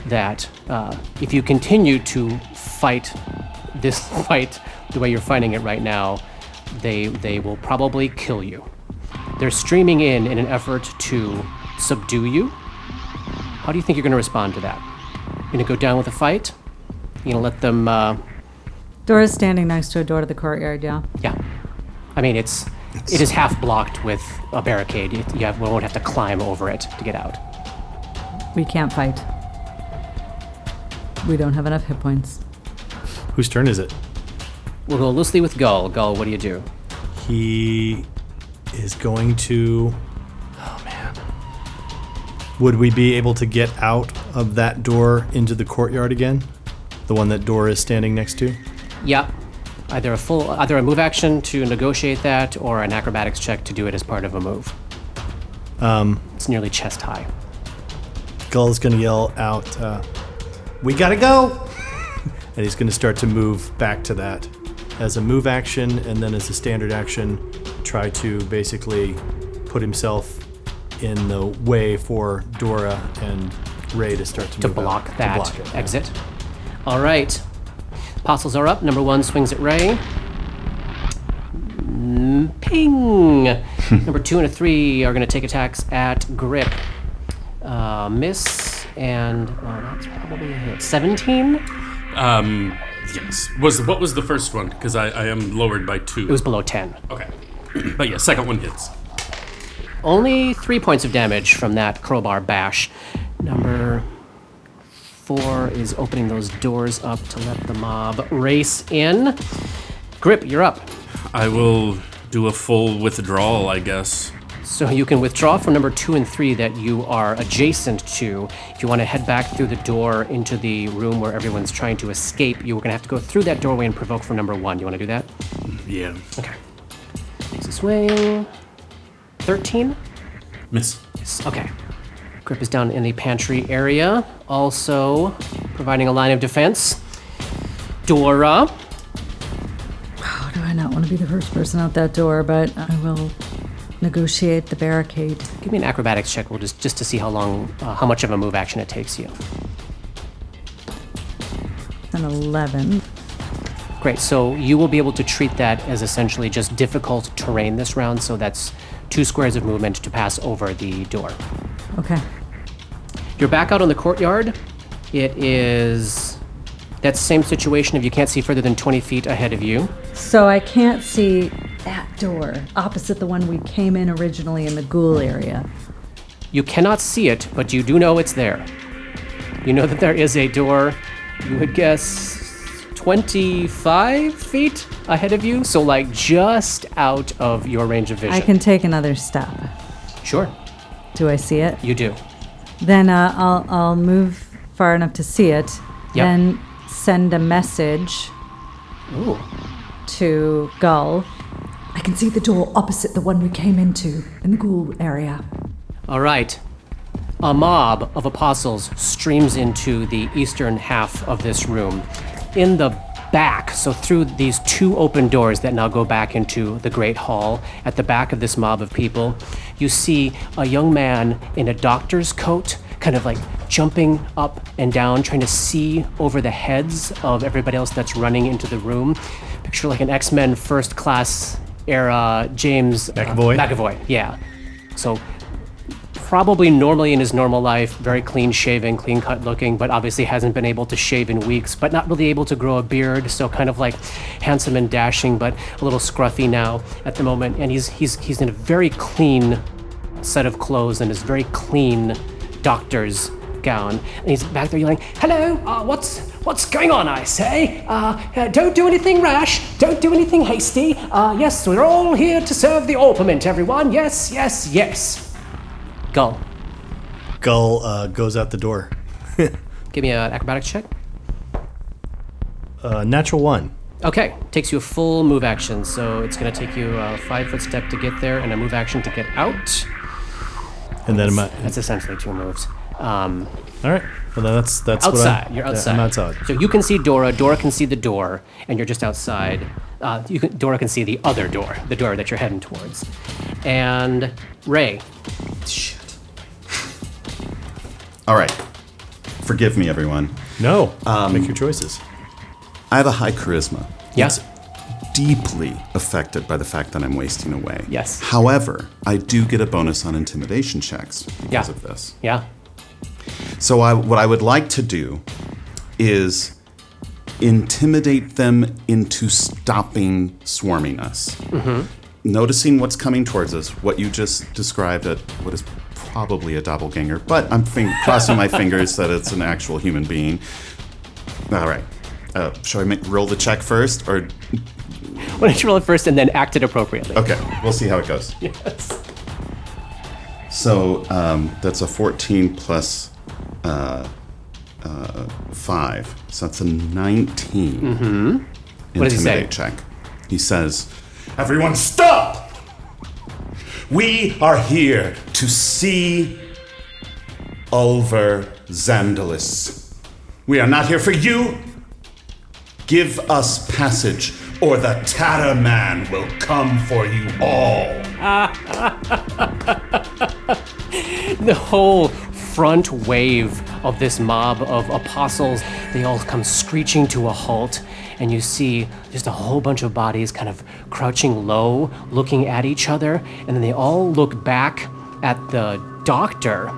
that uh, if you continue to fight this [laughs] fight the way you're fighting it right now, they, they will probably kill you. They're streaming in in an effort to subdue you. How do you think you're going to respond to that? You're gonna go down with a fight? You're gonna let them? Uh, Dora's standing next to a door to the courtyard, yeah. yeah. I mean, it's it is half blocked with a barricade. It, you have, we won't have to climb over it to get out. We can't fight. We don't have enough hit points. Whose turn is it? We'll go loosely with Gull. Gull, what do you do? He is going to. Oh man. Would we be able to get out of that door into the courtyard again? The one that Dora is standing next to? Yeah. Either a full, either a move action to negotiate that, or an acrobatics check to do it as part of a move. Um, It's nearly chest high. Gull's gonna yell out, uh, "We gotta go!" [laughs] and he's gonna start to move back to that as a move action, and then as a standard action, try to basically put himself in the way for Dora and Ray to start to, to move out- block to that block it, yeah. exit. All right. Apostles are up. Number one swings at Ray. Mm, Ping! [laughs] Number two and a three are going to take attacks at Grip. Uh, miss, and oh, that's probably a hit. 17? Um, yes. Was what was the first one? Because I, I am lowered by two. It was below 10. okay. [clears throat] but yeah, second one hits. Only three points of damage from that crowbar bash. Number four is opening those doors up to let the mob race in. Grip, you're up. I will do a full withdrawal, I guess. So you can withdraw from number two and three that you are adjacent to. If you want to head back through the door into the room where everyone's trying to escape, you are going to have to go through that doorway and provoke from number one. You want to do that? Yeah. Okay. Takes a swing. 13? Miss. Yes. Okay. Grip is down in the pantry area, also providing a line of defense. Dora. Oh, do I not want to be the first person out that door, but I will negotiate the barricade. Give me an acrobatics check. We'll just just to see how long, uh, how much of a move action it takes you. An 11. Great. So you will be able to treat that as essentially just difficult terrain this round. So that's two squares of movement to pass over the door. Okay. You're back out on the courtyard. It is that same situation if you can't see further than 20 feet ahead of you. So I can't see that door opposite the one we came in originally in the ghoul area. You cannot see it, but you do know it's there. You know that there is a door, you would guess 25 feet ahead of you, so like just out of your range of vision. I can take another step. Sure, Do I see it? you do. Then uh, I'll I'll move far enough to see it. Yep. Then send a message Ooh. to Gull I can see the door opposite the one we came into in the ghoul area. All right. A mob of apostles streams into the eastern half of this room. In the back, so through these two open doors that now go back into the Great Hall, at the back of this mob of people, you see a young man in a doctor's coat, kind of like jumping up and down, trying to see over the heads of everybody else that's running into the room. Picture like an X Men first class era James uh, McAvoy? McAvoy, yeah. So probably normally in his normal life, very clean shaven, clean cut looking, but obviously hasn't been able to shave in weeks, but not really able to grow a beard, so kind of like handsome and dashing, but a little scruffy now at the moment. And he's he's he's in a very clean set of clothes and is very clean doctor's gown. And he's back there yelling, "Hello, uh, what's what's going on? I say, uh, uh, don't do anything rash, don't do anything hasty. Uh, yes, we're all here to serve the orpiment, everyone. Yes, yes, yes." Gull, Gull uh, goes out the door. [laughs] give me an acrobatics check. Uh, natural one. Okay, takes you a full move action, so it's going to take you a five foot step to get there and a move action to get out. And then I'm at, That's essentially two moves. Um, all right. Well, then that's that's outside, What I, you're yeah, outside. I'm outside. So you can see Dora. Dora can see the door, and you're just outside. Uh, you can, Dora can see the other door, the door that you're heading towards. And Ray, All right. Forgive me, everyone. No. Make your choices. I have a high charisma. Yeah. Deeply affected by the fact that I'm wasting away. Yes. However, I do get a bonus on intimidation checks because Yeah. of this. yeah, So I, what I would like to do is intimidate them into stopping swarming us. Noticing what's coming towards us, what you just described at what is probably a doppelganger, but I'm [laughs] crossing my fingers that it's an actual human being. All right. Uh, shall I make, roll the check first, or why don't you roll it first and then act it appropriately? okay? We'll see how it goes. [laughs] Yes. So um, that's a 14 plus uh, uh, five, so that's a 19. Mm-hmm. What does he say? Intimidate check. He says, "Everyone, stop! We are here to see Ulver Zandalis. We are not here for you. Give us passage, or the Tatter Man will come for you all." [laughs] the whole front wave of this mob of apostles they all come screeching to a halt and you see just a whole bunch of bodies kind of crouching low looking at each other and then they all look back at the doctor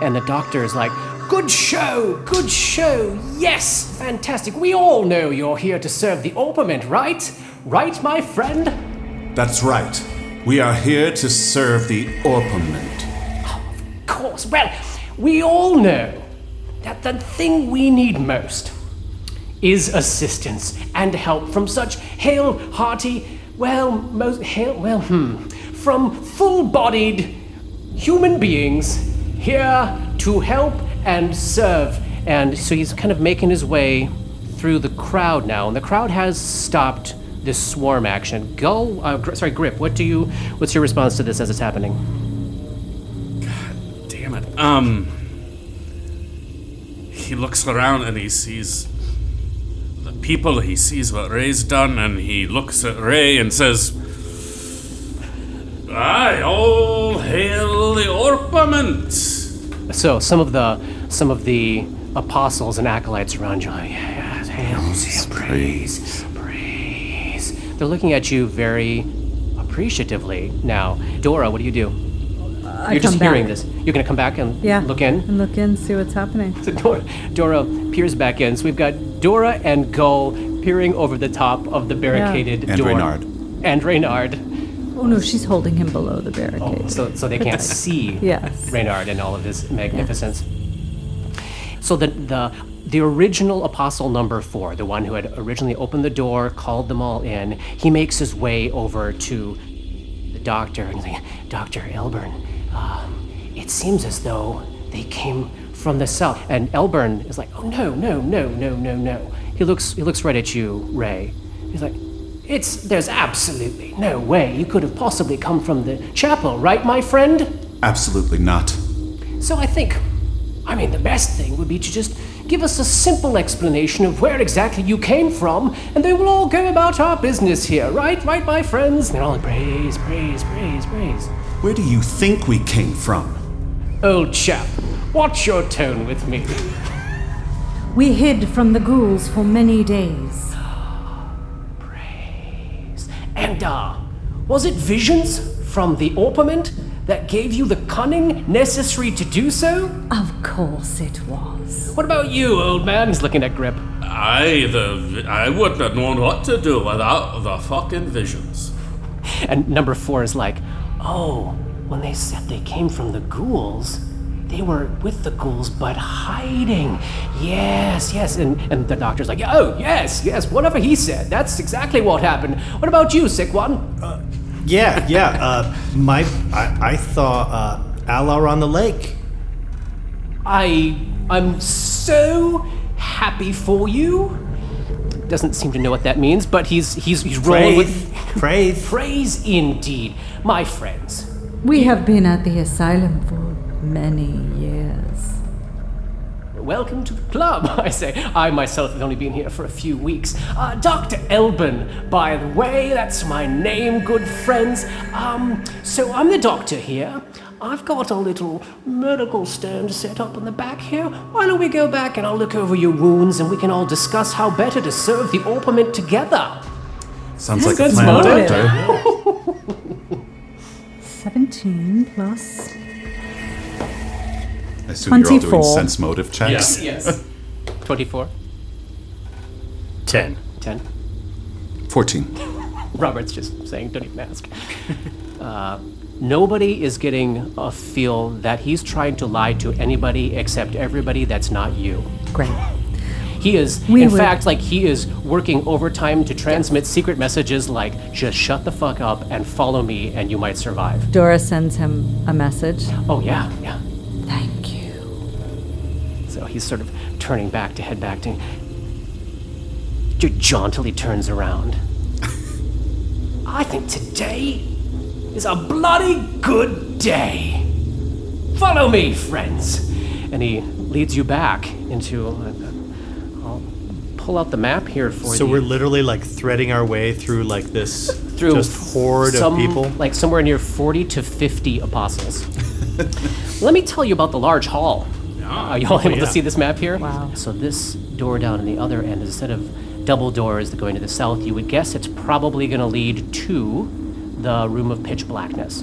and the doctor is like good show good show yes fantastic. We all know you're here to serve the orpiment right? Right my friend? That's right. We are here to serve the Orpiment. Of course. Well, we all know that the thing we need most is assistance and help from such hale, hearty, well, most hale, well, hmm, from full-bodied human beings here to help and serve. And so he's kind of making his way through the crowd now, and the crowd has stopped this swarm action. Go, uh, Gr- sorry, Grip. What do you? What's your response to this as it's happening? God damn it. Um. He looks around and he sees the people. He sees what Ray's done, and he looks at Ray and says, "Aye, all hail the orpiment." So some of the some of the apostles and acolytes around you, are like, yes, hail, hail, praise, praise. They're looking at you very appreciatively now. Dora, what do you do? I You're just come hearing this. You're gonna come back and Yeah. look in. And look in, see what's happening. So [laughs] Dora, Dora peers back in. So we've got Dora and Gull peering over the top of the barricaded door. And door. Reynard. And Reynard. Oh no, she's holding him below the oh, barricade. So, so they can't see Yes. Reynard and all of his magnificence. So the, the the original apostle number four, the one who had originally opened the door, called them all in, he makes his way over to the doctor and he's like, Doctor Elburn, um, it seems as though they came from the south. And Elburn is like, Oh no, no, no, no, no, no. He looks he looks right at you, Ray. He's like, It's there's absolutely no way you could have possibly come from the chapel, right, my friend? Absolutely not. So I think, I mean, the best thing would be to just give us a simple explanation of where exactly you came from, and then we'll all go about our business here, right? Right, my friends? And they're all like, praise, praise, praise, praise. Where do you think we came from? Old chap, watch your tone with me. We hid from the ghouls for many days. Praise. And, uh, was it visions from the orpiment that gave you the cunning necessary to do so? Of course it was. What about you, old man? He's looking at Grip. I the I wouldn't have known what to do without the fucking visions. And number four is like, oh, when they said they came from the ghouls, they were with the ghouls but hiding. Yes, yes. And, and the doctor's like, oh, yes, yes, whatever he said. That's exactly what happened. What about you, sick one? Yeah, yeah. Uh, my, I, I saw uh, Alar on the lake. I, I'm so happy for you. Doesn't seem to know what that means, but he's he's he's rolling with Praise. [laughs] praise indeed, my friends. We have been at the asylum for many years. Welcome to the club, [laughs] I say. I myself have only been here for a few weeks. Uh, Dr. Elbin, by the way, that's my name, good friends. Um, so I'm the doctor here. I've got a little medical stand set up in the back here. Why don't we go back and I'll look over your wounds and we can all discuss how better to serve the orpiment together. Sounds like a Good plan. Doctor. [laughs] 17 plus. I assume you're all doing 24. sense motive checks. Yes. [laughs] 24, 10. 10. 14. [laughs] Robert's just saying, don't even ask. Uh, nobody is getting a feel that he's trying to lie to anybody except everybody that's not you. Great. He is, We in would- fact, like he is working overtime to transmit secret messages like, just shut the fuck up and follow me and you might survive. Dora sends him a message. Oh, yeah, yeah. Thank you. So he's sort of turning back to head back to. Jauntily turns around. [laughs] I think today is a bloody good day. Follow me, friends. And he leads you back into. Uh, I'll pull out the map here for you. So you. we're literally like threading our way through like this through just horde some, of people. like somewhere near 40 to 50 apostles. [laughs] Let me tell you about the large hall. Are you all able yeah. to see this map here? Wow. So this door down on the other end, instead of double doors that go into the south, you would guess it's probably going to lead to the room of pitch blackness.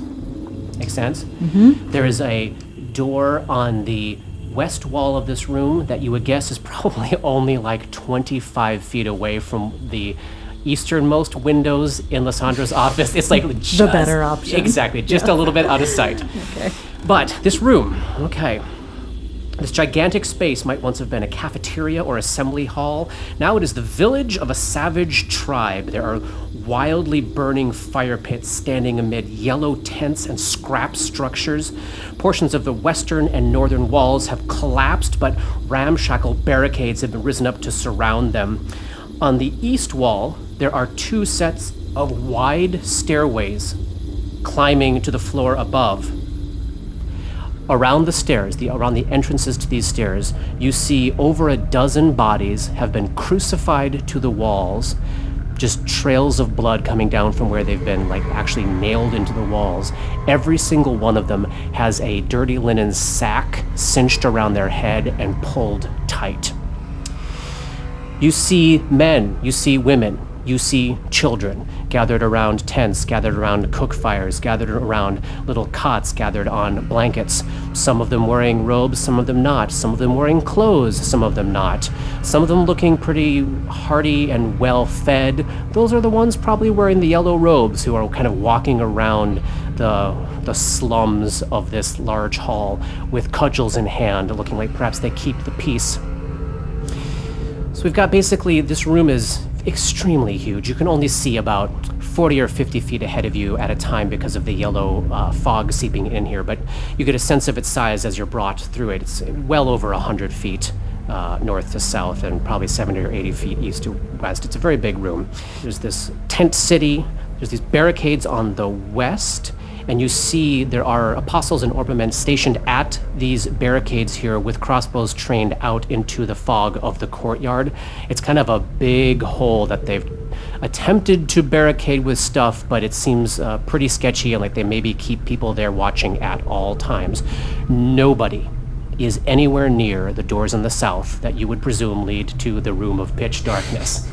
Make sense? Mm-hmm. is a door on the west wall of this room that you would guess is [laughs] probably only like 25 feet away from the easternmost windows in Lysandra's [laughs] office. It's like just, better option. Exactly, just a little bit out of sight. [laughs] Okay. But this room, okay. This gigantic space might once have been a cafeteria or assembly hall. Now it is the village of a savage tribe. There are wildly burning fire pits standing amid yellow tents and scrap structures. Portions of the western and northern walls have collapsed, but ramshackle barricades have been risen up to surround them. On the east wall, there are two sets of wide stairways climbing to the floor above. Around the stairs, the, around the entrances to these stairs, you see over a dozen bodies have been crucified to the walls. Just trails of blood coming down from where they've been, like actually nailed into the walls. Every single one of them has a dirty linen sack cinched around their head and pulled tight. You see men, you see women, you see children gathered around tents, gathered around cook fires, gathered around little cots, gathered on blankets. Some of them wearing robes, some of them not. Some of them wearing clothes, some of them not. Some of them looking pretty hearty and well fed. Those are the ones probably wearing the yellow robes who are kind of walking around the, the slums of this large hall with cudgels in hand, looking like perhaps they keep the peace. So we've got basically this room is extremely huge. You can only see about 40 or 50 feet ahead of you at a time because of the yellow uh, fog seeping in here, but you get a sense of its size as you're brought through it. It's well over 100 feet uh, north to south and probably 70 or 80 feet east to west. It's a very big room. There's this tent city, there's these barricades on the west, and you see there are apostles and orpiment stationed at these barricades here with crossbows trained out into the fog of the courtyard. It's kind of a big hole that they've attempted to barricade with stuff, but it seems uh, pretty sketchy and like they maybe keep people there watching at all times. Nobody is anywhere near the doors in the south that you would presume lead to the room of pitch darkness.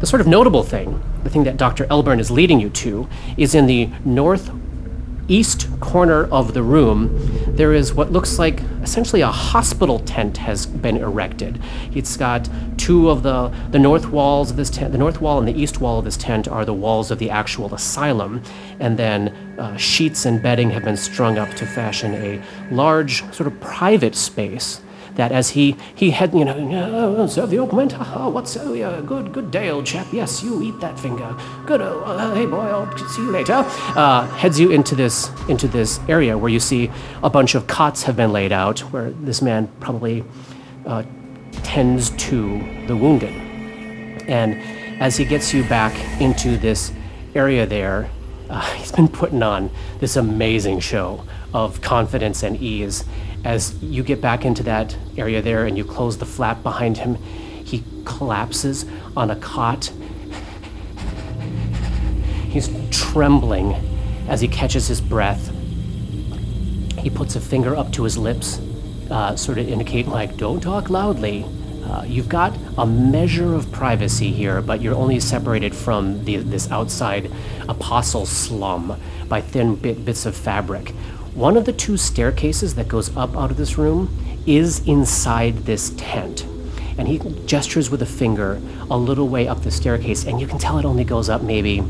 The sort of notable thing, the thing that Dr. Elburn is leading you to, is in the northeast corner of the room, there is what looks like essentially a hospital tent has been erected. It's got two of the, the north walls of this tent, the north wall and the east wall of this tent are the walls of the actual asylum, and then uh, sheets and bedding have been strung up to fashion a large, sort of private space that as he he had you know oh, serve the ointment oh, what's so yeah, good good day old chap. Yes you eat that finger. Good oh, uh, hey boy I'll see you later. Uh, heads you into this into this area where you see a bunch of cots have been laid out where this man probably uh, tends to the wounded. And as he gets you back into this area there uh, [sighs] he's been putting on this amazing show of confidence and ease as you get back into that area there and you close the flap behind him, he collapses on a cot. [sighs] He's trembling as he catches his breath. He puts a finger up to his lips, uh, sort of indicating, like, don't talk loudly. Uh, you've got a measure of privacy here, but you're only separated from the, this outside apostle slum by thin bit, bits of fabric. One of the two staircases that goes up out of this room is inside this tent. And he gestures with a finger a little way up the staircase, and you can tell it only goes up maybe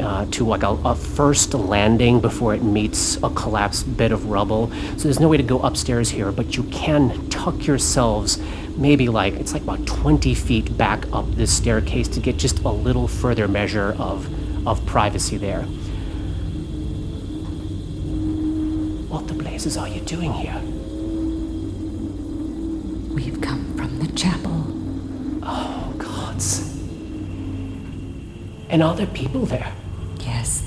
uh, to like a, a first landing before it meets a collapsed bit of rubble. So there's no way to go upstairs here, but you can tuck yourselves maybe like it's like about 20 feet back up this staircase to get just a little further measure of, of privacy there. What the blazes are you doing here? We've come from the chapel. Oh, gods. And are there people there? Yes,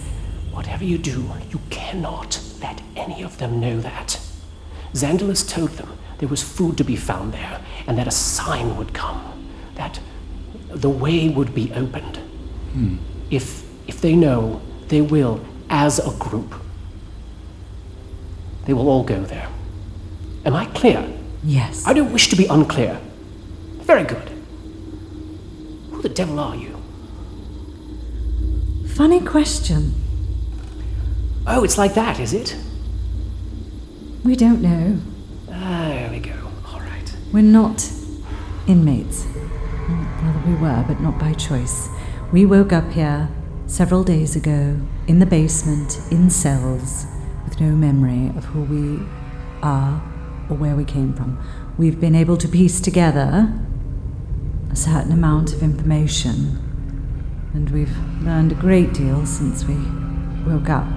Whatever you do, you cannot let any of them know that. Xandalus told them there was food to be found there, and that a sign would come, that the way would be opened. Hmm. If if they know, they will, as a group. They will all go there. Am I clear? yes. I don't wish to be unclear. Very good. Who the devil are you? Funny question. Oh, it's like that, is it? We don't know. There we go. All right. We're not inmates. Well, we were, but not by choice. We woke up here several days ago in the basement, in cells, with no memory of who we are or where we came from. We've been able to piece together a certain amount of information, and we've learned a great deal since we woke up.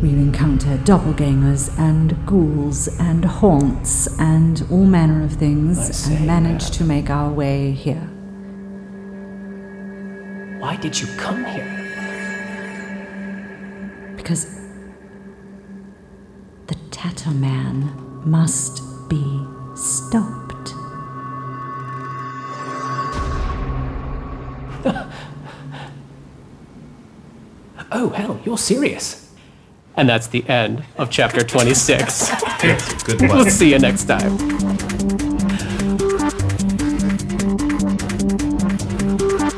We've encountered doppelgangers and ghouls and haunts and all manner of things and managed to make our way here. Why did you come here? Because the Tatter Man must be stopped. [laughs] Oh, hell, you're serious. And that's the end of chapter 26. Good we'll see you next time.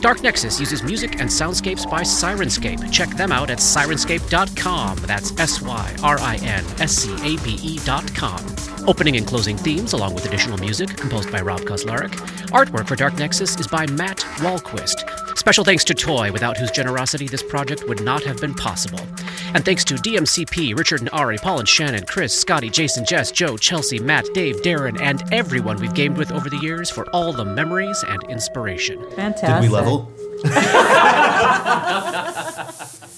Dark Nexus uses music and soundscapes by Syrinscape. Check them out at syrinscape.com. That's S Y R I N S C A P E.com. Opening and closing themes, along with additional music, composed by Rob Kauzlaric. Artwork for Dark Nexus is by Matt Wahlquist. Special thanks to Toy, without whose generosity this project would not have been possible. And thanks to DMCP, Richard and Ari, Paul and Shannon, Chris, Scotty, Jason, Jess, Joe, Chelsea, Matt, Dave, Darren, and everyone we've gamed with over the years for all the memories and inspiration. Fantastic. Did we level? [laughs]